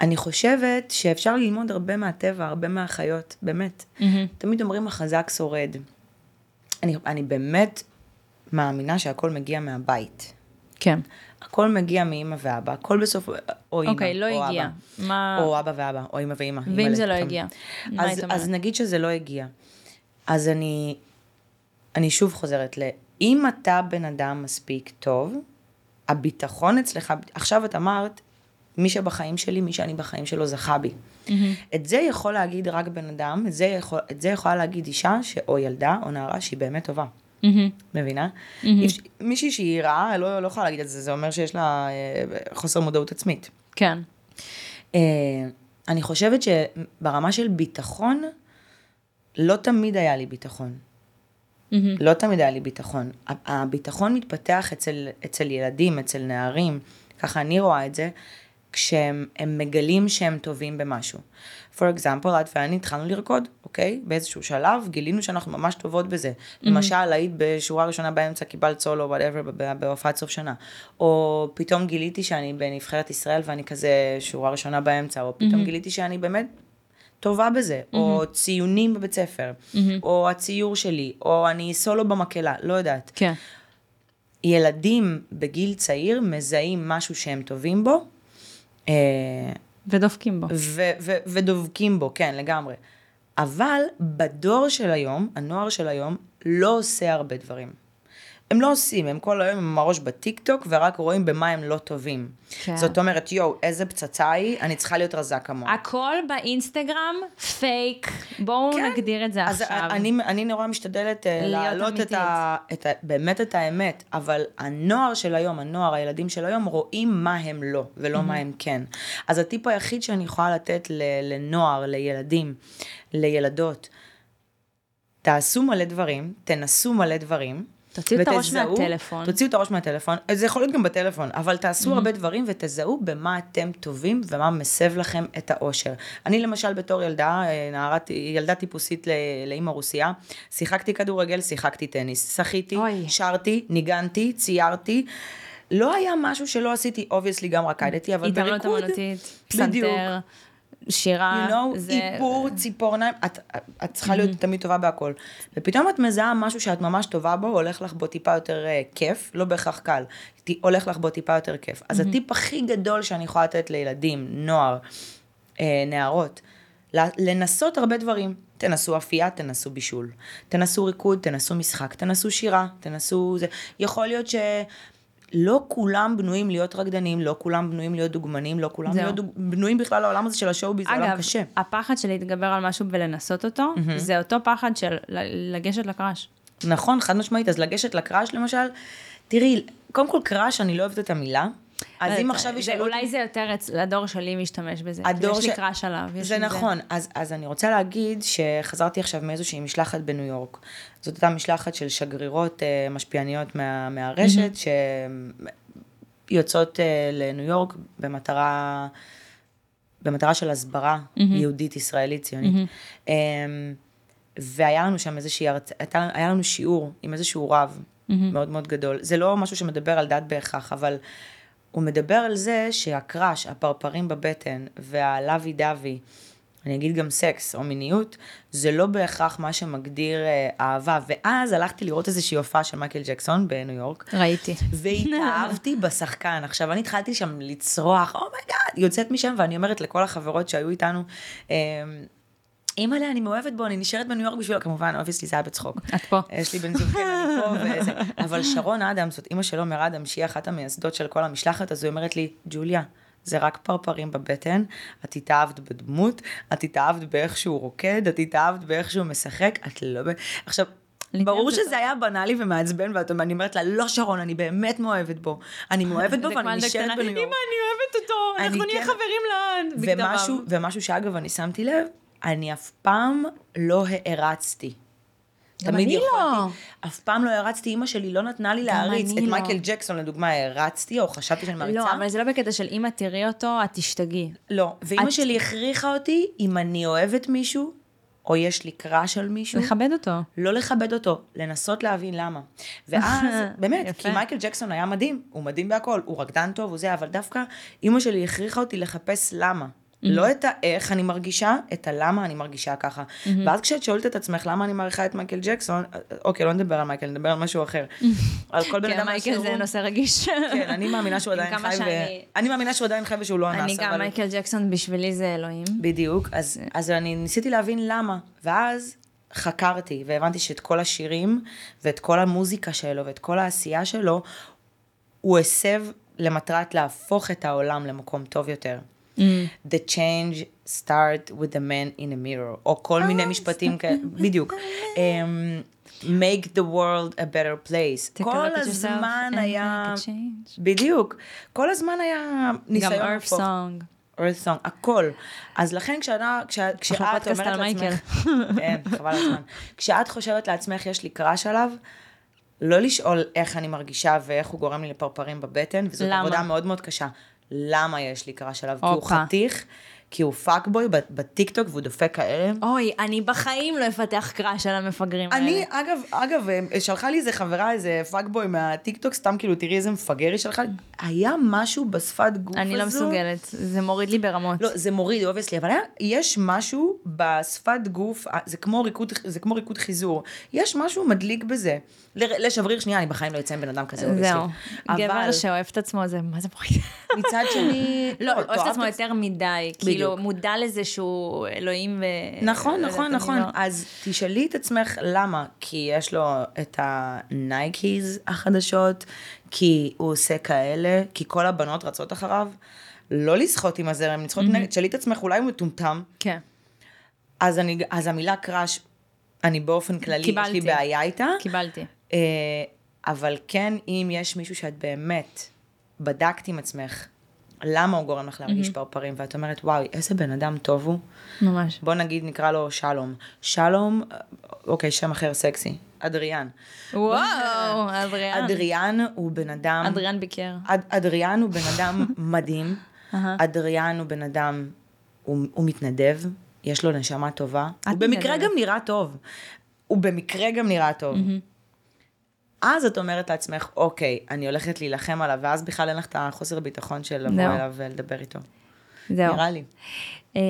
ואני חושבת שאפשר ללמוד הרבה מהטבע, הרבה מהחיות, באמת. תמיד אומרים החזק שורד. אני, אני באמת מאמינה שהכל מגיע מהבית. כן. הכל מגיע מאמא ואבא, הכל בסוף, או אמא, אוקיי, לא או הגיע. אבא. מה... או אבא ואבא, או אמא ואמא. ואם זה לא. הגיע? אז? אז נגיד שזה לא הגיע. אז אני, אני שוב חוזרת ל... אם אתה בן אדם מספיק טוב, הביטחון אצלך, עכשיו את אמרת, מי שבחיים שלי, מי שאני בחיים שלו זכה בי. את זה יכול להגיד רק בן אדם, את זה, יכול, את זה יכולה להגיד אישה, ש... או ילדה, או נערה, שהיא באמת טובה. מהמם. מבינה? אי- מישהי שהיא רעה, לא, לא יכולה להגיד את זה, זה אומר שיש לה אה, חוסר מודעות עצמית. כן. אה, אני חושבת שברמה של ביטחון, לא תמיד היה לי ביטחון. מהמם. לא תמיד היה לי ביטחון. הביטחון מתפתח אצל, אצל ילדים, אצל נערים, ככה אני רואה את זה, כשהם הם מגלים שהם טובים במשהו. For example, את ואני התחלנו לרקוד, אוקיי? באיזשהו שלב גילינו שאנחנו ממש טובות בזה. למשל, היית בשורה ראשונה באמצע, קיבלת סולו, וואטאבר, בהופעת סוף שנה. או פתאום גיליתי שאני בנבחרת ישראל ואני כזה שורה ראשונה באמצע, או פתאום גיליתי שאני באמת טובה בזה, או ציונים בבית ספר, או הציור שלי, או אני סולו במקהלה, לא יודעת. כן. ילדים בגיל צעיר מזהים משהו שהם טובים בו, אה, ודבקים בו. ו- ו- ודבקים בו, כן, לגמרי. אבל בדור של היום, הנוער של היום, לא עושה הרבה דברים. הם לא עושים, הם כל היום עם הראש בטיק טוק, ורק רואים במה הם לא טובים. כן. זאת אומרת, יואו, איזה פצצה היא, אני צריכה להיות רזה כמוה. הכל באינסטגרם פייק, בואו כן. נגדיר את זה אז עכשיו. אני, אני נורא משתדלת אה, להעלות את. ה, את ה, באמת את האמת, אבל הנוער של היום, הנוער, הילדים של היום, רואים מה הם לא, ולא מה הם כן. אז הטיפ היחיד שאני יכולה לתת לנוער, לילדים, לילדות, תעשו מלא דברים, תנסו מלא דברים. תוציאו את הראש מהטלפון. תוציאו את הראש מהטלפון, זה יכול להיות גם בטלפון, אבל תעשו הרבה דברים ותזהו במה אתם טובים ומה מסב לכם את האושר. אני למשל בתור ילדה, אה, נערת, ילדה טיפוסית לאימא רוסיה, שיחקתי כדורגל, שיחקתי טניס, שחיתי, אוי. שרתי, ניגנתי, ציירתי. לא היה משהו שלא עשיתי, obviously גם רקדתי, אבל בריקוד... התעמלות אמנותית, בדיוק. שירה. you know, זה- איפור, ציפורניים, את, את צריכה להיות תמיד טובה בהכל. ופתאום את מזהה משהו שאת ממש טובה בו, הולך לך בו טיפה יותר uh, כיף, לא בהכרח קל, ט- הולך לך בו טיפה יותר כיף. אז הטיפ הכי גדול שאני יכולה לתת לילדים, נוער, uh, נערות, לנסות הרבה דברים. תנסו אפייה, תנסו בישול. תנסו ריקוד, תנסו משחק, תנסו שירה, תנסו זה. יכול להיות ש... לא כולם בנויים להיות רקדנים, לא כולם בנויים להיות דוגמנים, לא כולם. להיות דוג... בנויים בכלל לעולם הזה של השואו-ביז, זה עולם אגב, קשה. הפחד של להתגבר על משהו ולנסות אותו, זה אותו פחד של לגשת לקראש. נכון, חד משמעית. אז לגשת לקראש למשל, תראי, קודם כל קראש, אני לא אוהבת את המילה. אז אם עכשיו ישאלו. אולי זה יותר, הדור שלי משתמש בזה. הדור יש לי ש- קראש עליו. יש זה נכון, אז, אני רוצה להגיד שחזרתי עכשיו מאיזושהי משלחת בניו יורק. זאת הייתה משלחת של שגרירות אה, משפיעניות מה, מהרשת, שיוצאות אה, לניו יורק במטרה, במטרה של הסברה יהודית, ישראלית, ציונית. אה, והיה לנו שם איזושהי, הרצ... הייתה, היה לנו שיעור עם איזשהו רב מאוד מאוד גדול. זה לא משהו שמדבר על דת בהכרח, אבל הוא מדבר על זה שהקראש, הפרפרים בבטן והלוי דווי, אני אגיד גם סקס או מיניות, זה לא בהכרח מה שמגדיר אה, אהבה. ואז הלכתי לראות איזושהי הופעה של מייקל ג'קסון בניו יורק. ראיתי. והתאהבתי בשחקן. עכשיו, אני התחלתי שם לצרוח, oh my God, יוצאת משם, ואני אומרת לכל החברות שהיו איתנו, אמ, אימא'לה, אני מאוהבת בו, אני נשארת בניו יורק בשבילו, כמובן, obviously זה היה בצחוק. את פה. יש לי בן זוג, כן, אני פה וזה. אבל שרון אדם, זאת אימא של עומר אדם, שהיא אחת המייסדות של כל המשלחת, אז היא אומרת לי, ג'וליה, זה רק פרפרים בבטן, את התאהבת בדמות, את התאהבת באיך שהוא רוקד, את התאהבת באיך שהוא משחק, את לא... עכשיו, ברור שזה היה בנאלי ומעצבן, ואני אומרת לה, לא שרון, אני באמת מאוהבת בו. אני מאוהבת בו ואני נשארת בניו יורק. אמא, אני אוהבת אותו, אנחנו נהיה כן- חברים לעד. ומשהו שאגב, אני שמתי לב, אני אף פעם לא הערצתי. גם תמיד אני לא. יכולתי, אף פעם לא הערצתי, אימא שלי לא נתנה לי להעריץ. את לא. מייקל ג'קסון לדוגמה הערצתי, או חשבתי שאני מעריצה. לא, אבל זה לא בקטע של אמא תראי אותו, את תשתגעי. לא, ואימא את- שלי הכריחה אותי, אם אני אוהבת מישהו, או יש לי קראש על מישהו, לכבד אותו. לא לכבד אותו, לנסות להבין למה. ואז, באמת, יפה. כי מייקל ג'קסון היה מדהים, הוא מדהים בהכל, הוא רקדן טוב, הוא זה, אבל דווקא אימא שלי הכריחה אותי לחפש למה. לא את האיך אני מרגישה, את הלמה אני מרגישה ככה. ואז כשאת שואלת את עצמך למה אני מעריכה את מייקל ג'קסון, אוקיי, לא נדבר על מייקל, נדבר על משהו אחר. על כל בן כן, אדם מייקל באשר זה. נושא רגיש. כן, אני מאמינה שהוא עדיין חי, ו... שאני- אני מאמינה שהוא עדיין חי ושהוא לא אנס, אני גם, אבל- מייקל ג'קסון בשבילי זה אלוהים. בדיוק, אז, אז אני ניסיתי להבין למה, ואז חקרתי והבנתי שאת כל השירים ואת כל המוזיקה שלו ואת כל העשייה שלו, הוא הסב למטרת להפוך את העולם למקום טוב יותר. The change start with the man in a mirror, או כל מיני משפטים כאלה, בדיוק. Um, make the world a better place. כל הזמן היה. בדיוק, כל הזמן היה גם ניסיון earth להפוך. song. earth song, הכל. אז לכן כשאתה, כשה- כשאת אומרת לעצמך, כן, חבל הזמן. כשאת חושבת לעצמך, יש לי קראש עליו, לא לשאול איך אני מרגישה ואיך הוא גורם לי לפרפרים בבטן, וזאת למה? עבודה מאוד מאוד קשה. למה יש לי קראש עליו? כי הוא. חתיך, כי הוא fuckboy בטיקטוק והוא דופק כאלה. אוי, אני בחיים לא אפתח crush על המפגרים האלה. אני, אגב, אגב, אה, שלחה לי איזה חברה, איזה fuckboy מהטיקטוק, סתם כאילו, תראי איזה מפגר היא שלחה לי. היה משהו בשפת גוף הזו. אני לא מסוגלת, זה מוריד לי ברמות. לא, זה מוריד, obviously, אבל היה, יש משהו בשפת גוף, אה, זה כמו, ריקוד, זה כמו ריקוד חיזור, יש משהו מדליק בזה. לשבריר שנייה, אני בחיים לא אצא עם בן אדם כזה, obviously. זהו. גבר אבל שאוהב את עצמו זה, מה זה מוריד? מצד שני, לא, אוהב את עצמו יותר מדי, כאילו מודע לזה שהוא אלוהים ו... נכון, לא נכון, נכון. לא- אז תשאלי את עצמך למה. כי יש לו את ה Nikeים החדשות, כי הוא עושה כאלה, כי כל הבנות רצות אחריו. לא לשחות עם הזרם, לשחות נגד. תשאלי את עצמך, אולי הוא מטומטם. כן, אז, אני, אז המילה crush, אני באופן כללי, יש לי קיבלתי. בעיה איתה. קיבלתי. אה, אבל כן, אם יש מישהו שאת באמת בדקת עם עצמך, למה הוא גורם לך להרגיש פרפרים, ואת אומרת, וואי, איזה בן אדם טוב הוא. ממש. בוא נגיד, נקרא לו שלום. שלום, אוקיי, שם אחר סקסי. אדריאן. וואו, אדריאן. אדריאן הוא בן אדם... אדריאן ביקר. אד, אדריאן הוא בן אדם מדהים. אדריאן הוא בן אדם, הוא, הוא מתנדב, יש לו נשמה טובה. הוא במקרה. גם נראה טוב. הוא במקרה גם נראה טוב. אז את אומרת לעצמך, אוקיי, אני הולכת להילחם עליו, ואז בכלל אין לך את החוסר ביטחון של לבוא זהו. אליו ולדבר איתו. זהו. נראה לי. אה,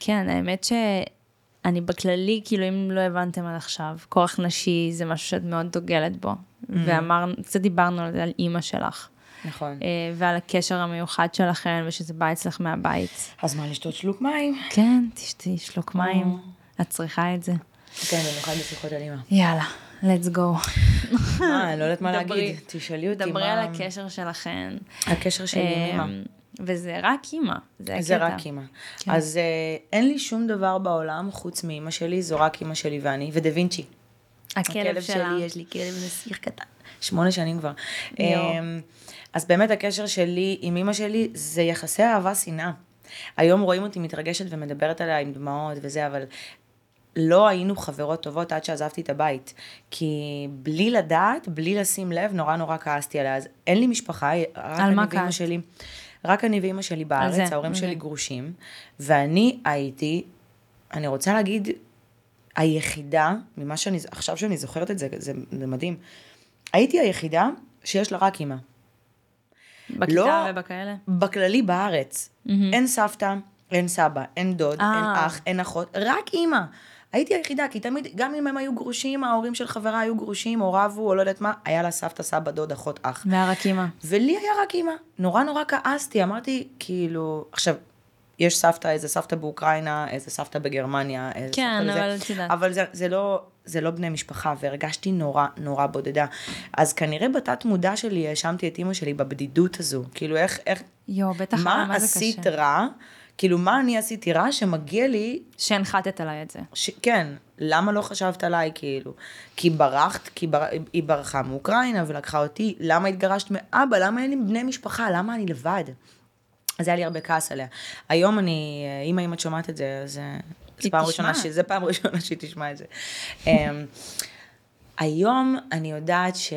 כן, האמת שאני בכללי, כאילו אם לא הבנתם עד עכשיו, כוח נשי זה משהו שאת מאוד דוגלת בו. ואמרנו, קצת דיברנו על זה, על אימא שלך. נכון. אה, ועל הקשר המיוחד שלכם, ושזה בא אצלך מהבית. אז מה, לשתות שלוק מים? כן, תשתי שלוק מים, את צריכה את זה. כן, במיוחד בשיחות על אימא. יאללה, let's go. מה, אני לא יודעת מה דברי- להגיד. תשאלי אותי דברי מה... על הקשר שלכן. הקשר שלי עם אה, אימא. וזה רק אימא, זה הקטע. זה רק אימא. כן. אז אה, אין לי שום דבר בעולם חוץ מאימא שלי, זו רק אימא שלי ואני, ודה וינצ'י. הכלב שלה. שלי, יש לי כלב נסיך קטן. שמונה שנים כבר. אמ, אז באמת הקשר שלי עם אימא שלי זה יחסי אהבה-שנאה. היום רואים אותי מתרגשת ומדברת עליה עם דמעות וזה, אבל לא היינו חברות טובות עד שעזבתי את הבית. כי בלי לדעת, בלי לשים לב, נורא נורא כעסתי עליה. אז אין לי משפחה, רק אני ואימא? שלי. רק אני ואימא שלי בארץ, זה, ההורים אוקיי. שלי גרושים, ואני הייתי, אני רוצה להגיד, היחידה, ממה שאני, עכשיו שאני זוכרת את זה, זה, זה מדהים, הייתי היחידה שיש לה רק אימא. בכיתה לא- ובכאלה. בכללי בארץ. אין סבתא, אין סבא, אין דוד, אה. אין אח, אין אחות, רק אימא. הייתי היחידה, כי תמיד, גם אם הם היו גרושים, ההורים של חברה היו גרושים, או רבו, או לא יודעת מה, היה לה סבתא, סבא, דוד, אחות, אח. והיה רק אימא. ולי היה רק אימא. נורא נורא כעסתי, אמרתי, כאילו, עכשיו, יש סבתא, איזה סבתא באוקראינה, איזה סבתא בגרמניה, איזה כן, סבתא אבל בזה, יודעת. אבל זה, זה, לא, זה לא בני משפחה, והרגשתי נורא נורא בודדה. אז כנראה בתת מודע שלי האשמתי את אימא שלי בבדידות הזו. כאילו, איך, איך, יואו, בטח, מה מה זה עשית קשה. רע? כאילו, מה אני עשיתי רע שמגיע לי שהנחתת עליי את זה. ש... כן, למה לא חשבת עליי, כאילו? כי ברחת, כי בר... היא ברחה מאוקראינה ולקחה אותי, למה התגרשת מאבא, למה אין לי בני משפחה, למה אני לבד? אז היה לי הרבה כעס עליה. היום אני, אם האמא את שומעת את זה, אז אה, זה פעם ראשונה. ש... זה פעם ראשונה שהיא תשמע את זה. אמ, היום אני יודעת ש...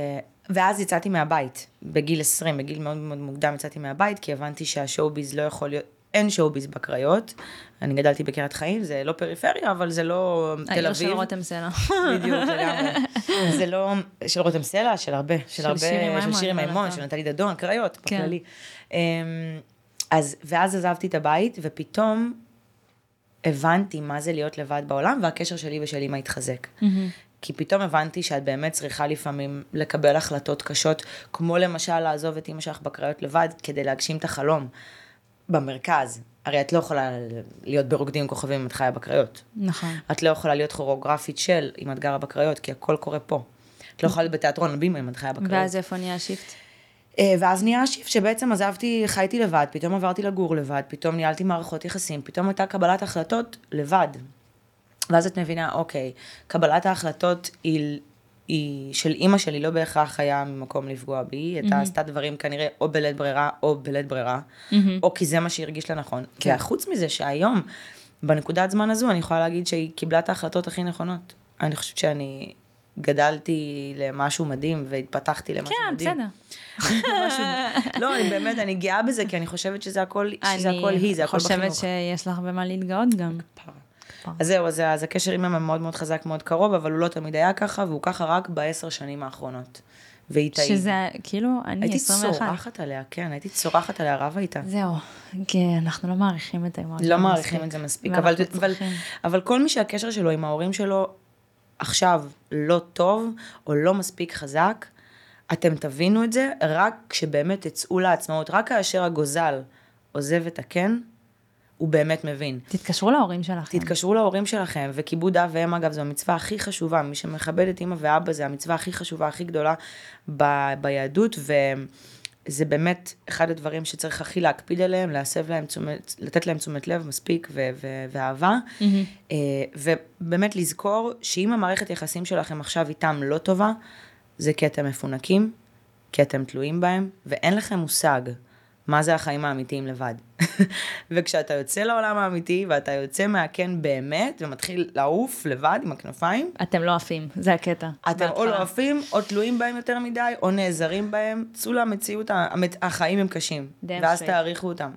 ואז יצאתי מהבית, בגיל 20, בגיל מאוד מאוד מוקדם יצאתי מהבית, כי הבנתי שהשואו-ביז לא יכול להיות, אין שואו-ביז בקריות. אני גדלתי בקריית חיים, זה לא פריפריה, אבל זה לא תל העיר אביב. של רותם סלע. בדיוק, לגמרי. זה לא, של רותם סלע, של הרבה, של הרבה, של שירי אבל מימון, של נטלי דדון, קריות, כן. בכללי. אמ, אז, ואז עזבתי את הבית, ופתאום הבנתי מה זה להיות לבד בעולם, והקשר שלי ושל אימא התחזק. כי פתאום הבנתי שאת באמת צריכה לפעמים לקבל החלטות קשות, כמו למשל לעזוב את אימא שלך בקריות לבד, כדי להגשים את החלום במרכז. הרי את לא יכולה להיות ברוקדים עם כוכבים אם את חיה בקריות. נכון. את לא יכולה להיות כוריאוגרפית של אם את גרה בקריות, כי הכל קורה פה. את לא יכולה להיות בתיאטרון הבימה אם את חיה בקריות. ואז איפה נהיה השיפט? אה, ואז נהיה השיפט שבעצם עזבתי, חייתי לבד, פתאום עברתי לגור לבד, פתאום ניהלתי מערכות יחסים, פתאום הייתה קבלת החלטות לבד. ואז את מבינה, אוקיי, קבלת ההחלטות היא, היא של אימא שלי לא בהכרח היה ממקום לפגוע בי, היא הייתה עשתה דברים כנראה או בלית ברירה או בלית ברירה, או כי זה מה שהרגיש לה נכון. כן. וחוץ מזה שהיום, בנקודת זמן הזו, אני יכולה להגיד שהיא קיבלה את ההחלטות הכי נכונות. אני חושבת שאני גדלתי למשהו מדהים והתפתחתי למשהו כן, מדהים. בסדר. משהו, לא, אני באמת, אני גאה בזה, כי אני חושבת שזה הכל, שזה הכל היא, זה הכל אני בחינוך. חושבת שיש לך במה להתגאות גם. אז זהו, אז, אז הקשר עם אמא מאוד מאוד חזק, מאוד קרוב, אבל הוא לא תמיד היה ככה, והוא ככה רק בעשר שנים האחרונות. והיא טעית. שזה, כאילו, אני הייתי 21. צורחת עליה, כן, הייתי צורחת עליה, רבה איתה. זהו, כי אנחנו לא מעריכים את האמהות לא מעריכים. את זה מספיק, אבל, אבל. אבל כל מי שהקשר שלו עם ההורים שלו עכשיו לא טוב, או לא מספיק חזק, אתם תבינו את זה רק כשבאמת תצאו לעצמאות, רק כאשר הגוזל עוזב את הקן, הוא באמת מבין. תתקשרו להורים שלכם. תתקשרו להורים שלכם, וכיבוד אב ואם אגב זו המצווה הכי חשובה, מי שמכבד את אמא ואבא זה המצווה הכי חשובה, הכי גדולה ב- ביהדות, וזה באמת אחד הדברים שצריך הכי להקפיד עליהם, להסב להם תשומת, לתת להם תשומת לב מספיק ו- ו- ואהבה, אה, ובאמת לזכור שאם המערכת יחסים שלכם עכשיו איתם לא טובה, זה כי אתם מפונקים, כי אתם תלויים בהם, ואין לכם מושג. מה זה החיים האמיתיים לבד. וכשאתה יוצא לעולם האמיתי, ואתה יוצא מהקן באמת, ומתחיל לעוף לבד עם הכנפיים, אתם לא עפים, זה הקטע. אתם או. לא עפים, או תלויים בהם יותר מדי, או נעזרים בהם, צאו למציאות, המת- החיים הם קשים. Damn ואז straight. תעריכו אותם.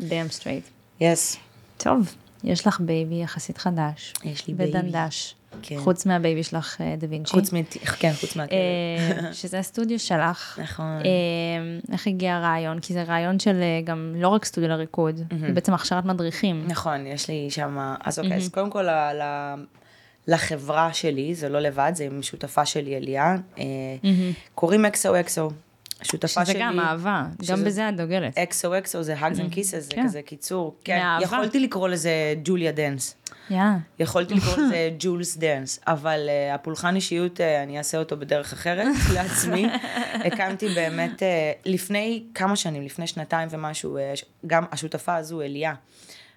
Damn straight. Yes. טוב, יש לך baby יחסית חדש. יש לי baby. ודנדש. כן. חוץ מה baby שלך, אה, דה וינצ'י. חוץ מ... כן, חוץ מהכלב. אה, שזה הסטודיו שלך. נכון. אה, איך הגיע הרעיון? כי זה רעיון של גם לא רק סטודיו לריקוד, זה בעצם הכשרת מדריכים. נכון, יש לי שם... אז אוקיי, אז קודם כל ל- ל- לחברה שלי, זה לא לבד, זה עם שותפה שלי, אליה. אה, קוראים XOXO. השותפה שזה שלי... גם אהבה, גם שזה- בזה את דוגלת. XOXO זה Hugs and Kisses, זה כן. כזה קיצור. כן. יכולתי לקרוא לזה Julia Dance. Yeah. יכולתי לקרוא לזה Jules Dance, אבל uh, הפולחן אישיות, uh, אני אעשה אותו בדרך אחרת לעצמי. הקמתי באמת, uh, לפני כמה שנים, לפני שנתיים ומשהו, uh, גם השותפה הזו, אליה,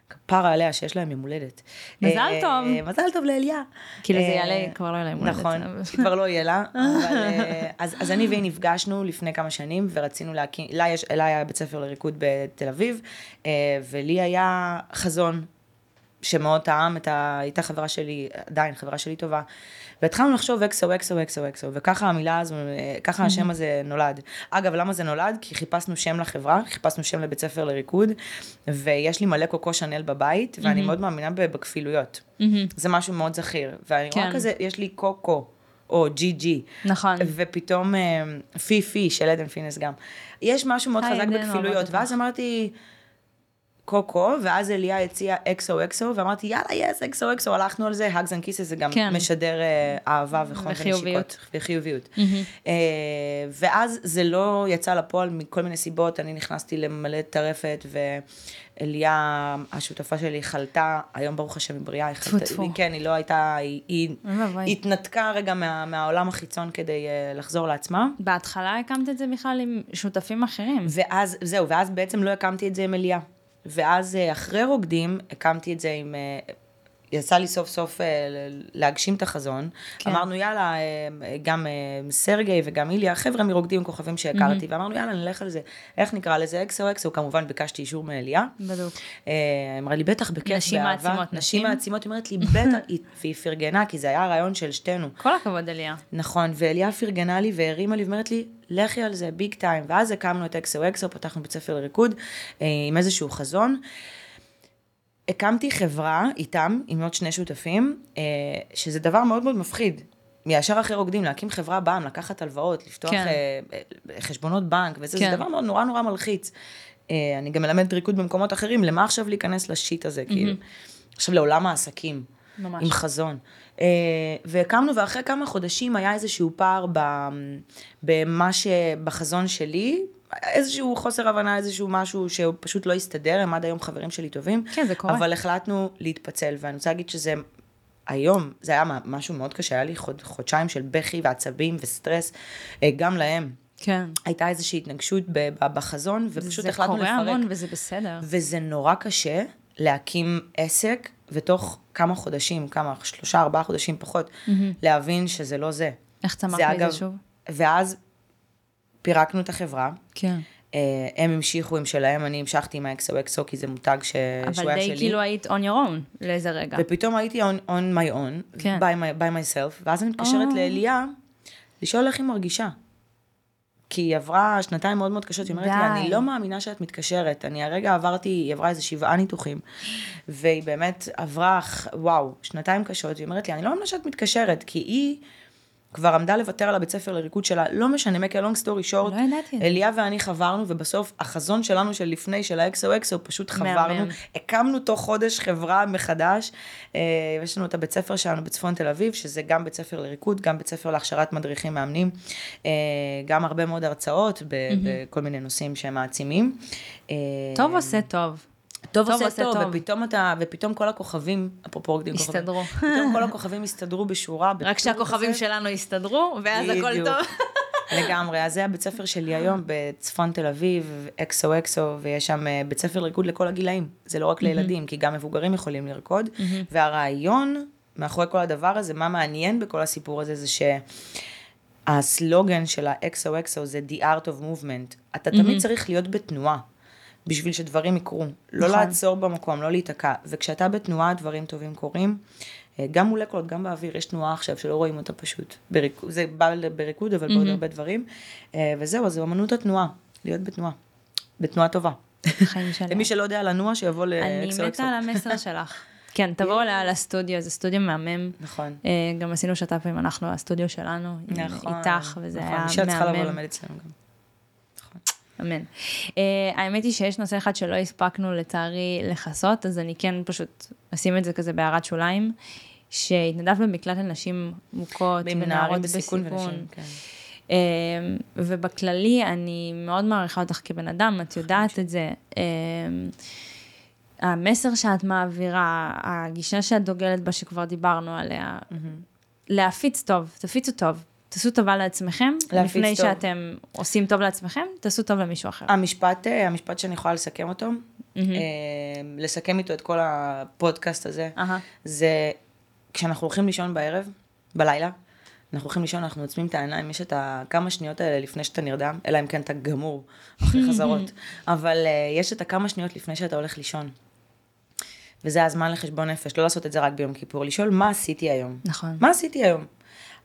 כפרה עליה שיש להם יום הולדת. מזל אה, טוב. מזל טוב לאליה. כאילו זה יעלה, כבר לא יהיה להם הולדת. נכון, כבר לא יהיה לה, אז, אז אני והיא נפגשנו לפני כמה שנים, ורצינו להקים, לה היה בית ספר לריקוד בתל אביב, אה, ולי היה חזון שמאוד טעם את ה... הייתה חברה שלי, עדיין חברה שלי טובה. והתחלנו לחשוב אקסו, אקסו, אקסו, אקסו, וככה המילה הזו, ככה השם הזה נולד. אגב, למה זה נולד? כי חיפשנו שם לחברה, חיפשנו שם לבית ספר לריקוד, ויש לי מלא קוקו שנל בבית, ואני מאוד מאמינה בכפילויות. זה משהו מאוד זכיר. ואני רואה כן. כזה, יש לי קוקו, או ג'י ג'י. נכון. ופתאום אה, פי פי של עדן פינס גם. יש משהו מאוד חזק בכפילויות. ואז אמרתי, XOXO, ואז אליה הציעה XOXO, ואמרתי, יאללה, יס, אקסו אקסו, הלכנו על זה, hugs and kisses זה גם כן. משדר אה, אהבה וחום. ונשיקות. וחיוביות. אה, ואז זה לא יצא לפועל מכל מיני סיבות, אני נכנסתי למלא טרפת, ואליה, השותפה שלי, חלתה, היום ברוך השם היא בריאה, היא חלתה. היא- כן, היא לא הייתה, היא- היא. התנתקה רגע מה- מהעולם החיצון כדי אה, לחזור לעצמה. בהתחלה הקמת את זה בכלל עם שותפים אחרים. ואז, זהו, ואז בעצם לא הקמתי את זה עם אליה. ואז אה, אחרי רוקדים, הקמתי את זה עם... יצא לי סוף סוף אה, להגשים את החזון. כן. אמרנו, יאללה, אה, גם אה, סרגי וגם איליה, חבר'ה מרוקדים כוכבים שהכרתי, mm-hmm. ואמרנו, יאללה, נלך על זה. איך נקרא לזה? אקסו אקסו, כמובן ביקשתי אישור מאליה. בדיוק. אמרה לי, בטח, בכיף, נשים באהבה. מעצימות נשים. נשים מעצימות, היא אומרת לי, בטח, היא- והיא פרגנה, כי זה היה הרעיון של שתינו. כל הכבוד, אליה. נכון, ואליה פרגנה לי והרימה לי ואומרת לי, לכי על זה, ביג טיים. ואז הקמנו את אקסו אקסו, פתחנו בית ספר לריקוד עם איזשהו חזון. הקמתי חברה איתם, עם עוד שני שותפים, אה, שזה דבר מאוד מאוד מפחיד. מישר אחרי רוקדים, להקים חברה בעם, לקחת הלוואות, לפתוח כן. אה, אה, חשבונות בנק, וזה כן. דבר מאוד נורא נורא מלחיץ. אני גם מלמדת ריקוד במקומות אחרים, למה עכשיו להיכנס לשיט הזה, כאילו? עכשיו לעולם העסקים. ממש. עם חזון. והקמנו, ואחרי כמה חודשים היה איזשהו פער ב- במה ש... בחזון שלי, איזשהו חוסר הבנה, איזשהו משהו שהוא פשוט לא הסתדר, הם עד היום חברים שלי טובים. כן, זה קורה. אבל החלטנו להתפצל, ואני רוצה להגיד שזה... היום, זה היה משהו מאוד קשה, היה לי חוד, חודשיים של בכי ועצבים וסטרס, אה, גם להם. כן. הייתה איזושהי התנגשות בחזון, ופשוט זה החלטנו לפרק. קורה המון וזה בסדר. וזה נורא קשה להקים עסק, ותוך כמה חודשים, כמה, שלושה, ארבעה חודשים פחות, להבין שזה לא זה. איך צמחת זה מזה שוב? ואז פירקנו את החברה, כן. אה, הם המשיכו עם שלהם, אני המשכתי עם ה-XOXO, כי זה מותג ש... שהוא אבל היה די שלי. כאילו היית on your own לאיזה רגע. ופתאום הייתי on, on my own, כן. by, my, by myself, ואז אני מתקשרת אה. לאליה, לשאול איך היא מרגישה. כי היא עברה שנתיים מאוד מאוד קשות, היא אומרת לי, די. אני לא מאמינה שאת מתקשרת, אני הרגע עברתי, היא עברה איזה שבעה ניתוחים, והיא באמת עברה, וואו, שנתיים קשות, היא אומרת לי, אני לא מאמינה שאת מתקשרת, כי היא כבר עמדה לוותר על הבית ספר לריקוד שלה, לא משנה, make a long story short, לא ידעתי. אליה ואני חברנו, ובסוף החזון שלנו של לפני, של ה-XOXO, פשוט חברנו. הקמנו תוך חודש חברה מחדש, אה, יש לנו את הבית ספר שלנו בצפון תל אביב, שזה גם בית ספר לריקוד, גם בית ספר להכשרת מדריכים מאמנים, אה, גם הרבה מאוד הרצאות בכל מיני נושאים שהם מעצימים. אה, טוב עושה טוב. טוב עושה טוב, ופתאום אתה, ופתאום כל הכוכבים, אפרופו רוקדים כוכבים, הסתדרו. פתאום כל הכוכבים הסתדרו בשורה. רק שהכוכבים כזה. שלנו הסתדרו, ואז הכל. טוב. לגמרי, אז זה הבית ספר שלי היום בצפון תל אביב, אקסו אקסו, ויש שם אה, בית ספר לריקוד לכל הגילאים. זה לא רק לילדים, כי גם מבוגרים יכולים לרקוד. והרעיון מאחורי כל הדבר הזה, מה מעניין בכל הסיפור הזה, זה שהסלוגן של האקסו אקסו זה The Art of Movement. אתה תמיד צריך להיות בתנועה. בשביל שדברים יקרו, לא נכון. לעצור במקום, לא להיתקע, וכשאתה בתנועה דברים טובים קורים, אה, גם מולקולות, גם באוויר, יש תנועה עכשיו שלא רואים אותה פשוט, בריקוד, זה בא בריקוד, אבל בעוד הרבה דברים, אה, וזהו, אז זו אמנות התנועה, להיות בתנועה, בתנועה טובה. חיים שלנו. למי שלא יודע לנוע, שיבוא אני לאקסו מתה אקסו. על המסר שלך. כן, תבואו ל- לסטודיו, זה סטודיו מהמם. נכון. אה, גם עשינו שת"פים, אנחנו, הסטודיו שלנו, נכון. איתך, וזה נכון. היה אישה צריכה לבוא מהמם. ללמד אצלנו גם. אמן. Uh, האמת היא שיש נושא אחד שלא הספקנו לצערי לכסות, אז אני כן פשוט אשים את זה כזה בהערת שוליים, שהתנדבת במקלט לנשים מוכות ונערות נערים בסיכון. ונשים, כן. Uh, ובכללי, אני מאוד מעריכה אותך כבן אדם, את יודעת את זה. Uh, המסר שאת מעבירה, הגישה שאת דוגלת בה, שכבר דיברנו עליה, להפיץ טוב, תפיצו טוב. תעשו טובה לעצמכם, לפני טוב. שאתם עושים טוב לעצמכם, תעשו טוב למישהו אחר. המשפט, אה, המשפט שאני יכולה לסכם אותו, אה, לסכם איתו את כל הפודקאסט הזה, אהה. זה כשאנחנו הולכים לישון בערב, בלילה, אנחנו הולכים לישון, אנחנו עוצמים את העיניים, יש את הכמה שניות האלה לפני שאתה נרדם, אלא אם כן אתה גמור אחרי חזרות, אבל אה, יש את הכמה שניות לפני שאתה הולך לישון. וזה הזמן לחשבון נפש, לא לעשות את זה רק ביום כיפור, לשאול מה עשיתי היום. נכון. מה עשיתי היום?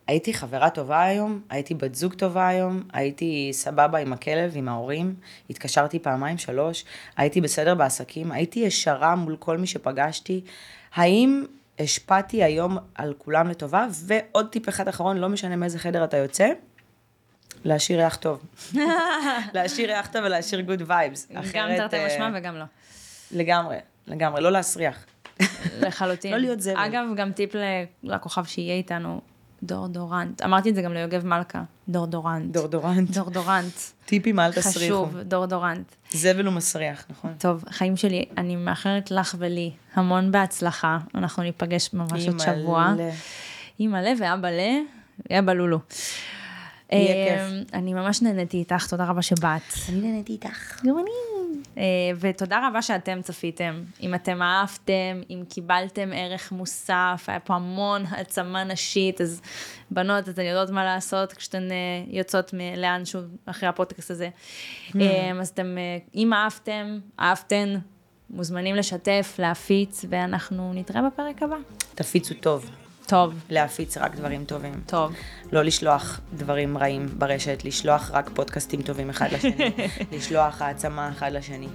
הייתי חברה טובה היום, הייתי בת זוג טובה היום, הייתי סבבה עם הכלב, עם ההורים, התקשרתי פעמיים, שלוש, הייתי בסדר בעסקים, הייתי ישרה מול כל מי שפגשתי. האם השפעתי היום על כולם לטובה? ועוד טיפ אחד אחרון, לא משנה מאיזה חדר אתה יוצא, להשאיר ריח טוב. להשאיר ריח טוב ולהשאיר good vibes. גם תרתי משמע וגם לא. לגמרי, לגמרי, לא להסריח. לחלוטין. לא להיות זבל. אגב, גם טיפ לכוכב שיהיה איתנו, דאודורנט. אמרתי את זה גם ליוגב מלכה, דאודורנט. דאודורנט. דאודורנט. טיפים, אל תסריחו. חשוב, דאודורנט. זבל הוא מסריח, נכון? טוב, חיים שלי, אני מאחלת לך ולי המון בהצלחה. אנחנו ניפגש ממש עוד שבוע. אימא'לה. אימא לב ואבא לולו. יהיה אה, אני ממש נהניתי איתך, תודה רבה שבאת. אני נהניתי איתך. גם אני. אה, ותודה רבה שאתם צפיתם. אם אתם אהבתם, אם קיבלתם ערך מוסף, היה פה המון העצמה נשית, אז בנות, אתן יודעות מה לעשות כשאתן אה, יוצאות לאנשהו אחרי הפודקאסט הזה. אה, אז אתם, אם אהבתם, אהבתן, מוזמנים לשתף, להפיץ, ואנחנו נתראה בפרק הבא. תפיצו טוב, טוב, להפיץ רק דברים טובים. טוב. לא לשלוח דברים רעים ברשת, לשלוח רק פודקאסטים טובים אחד לשני, לשלוח העצמה אחד לשני.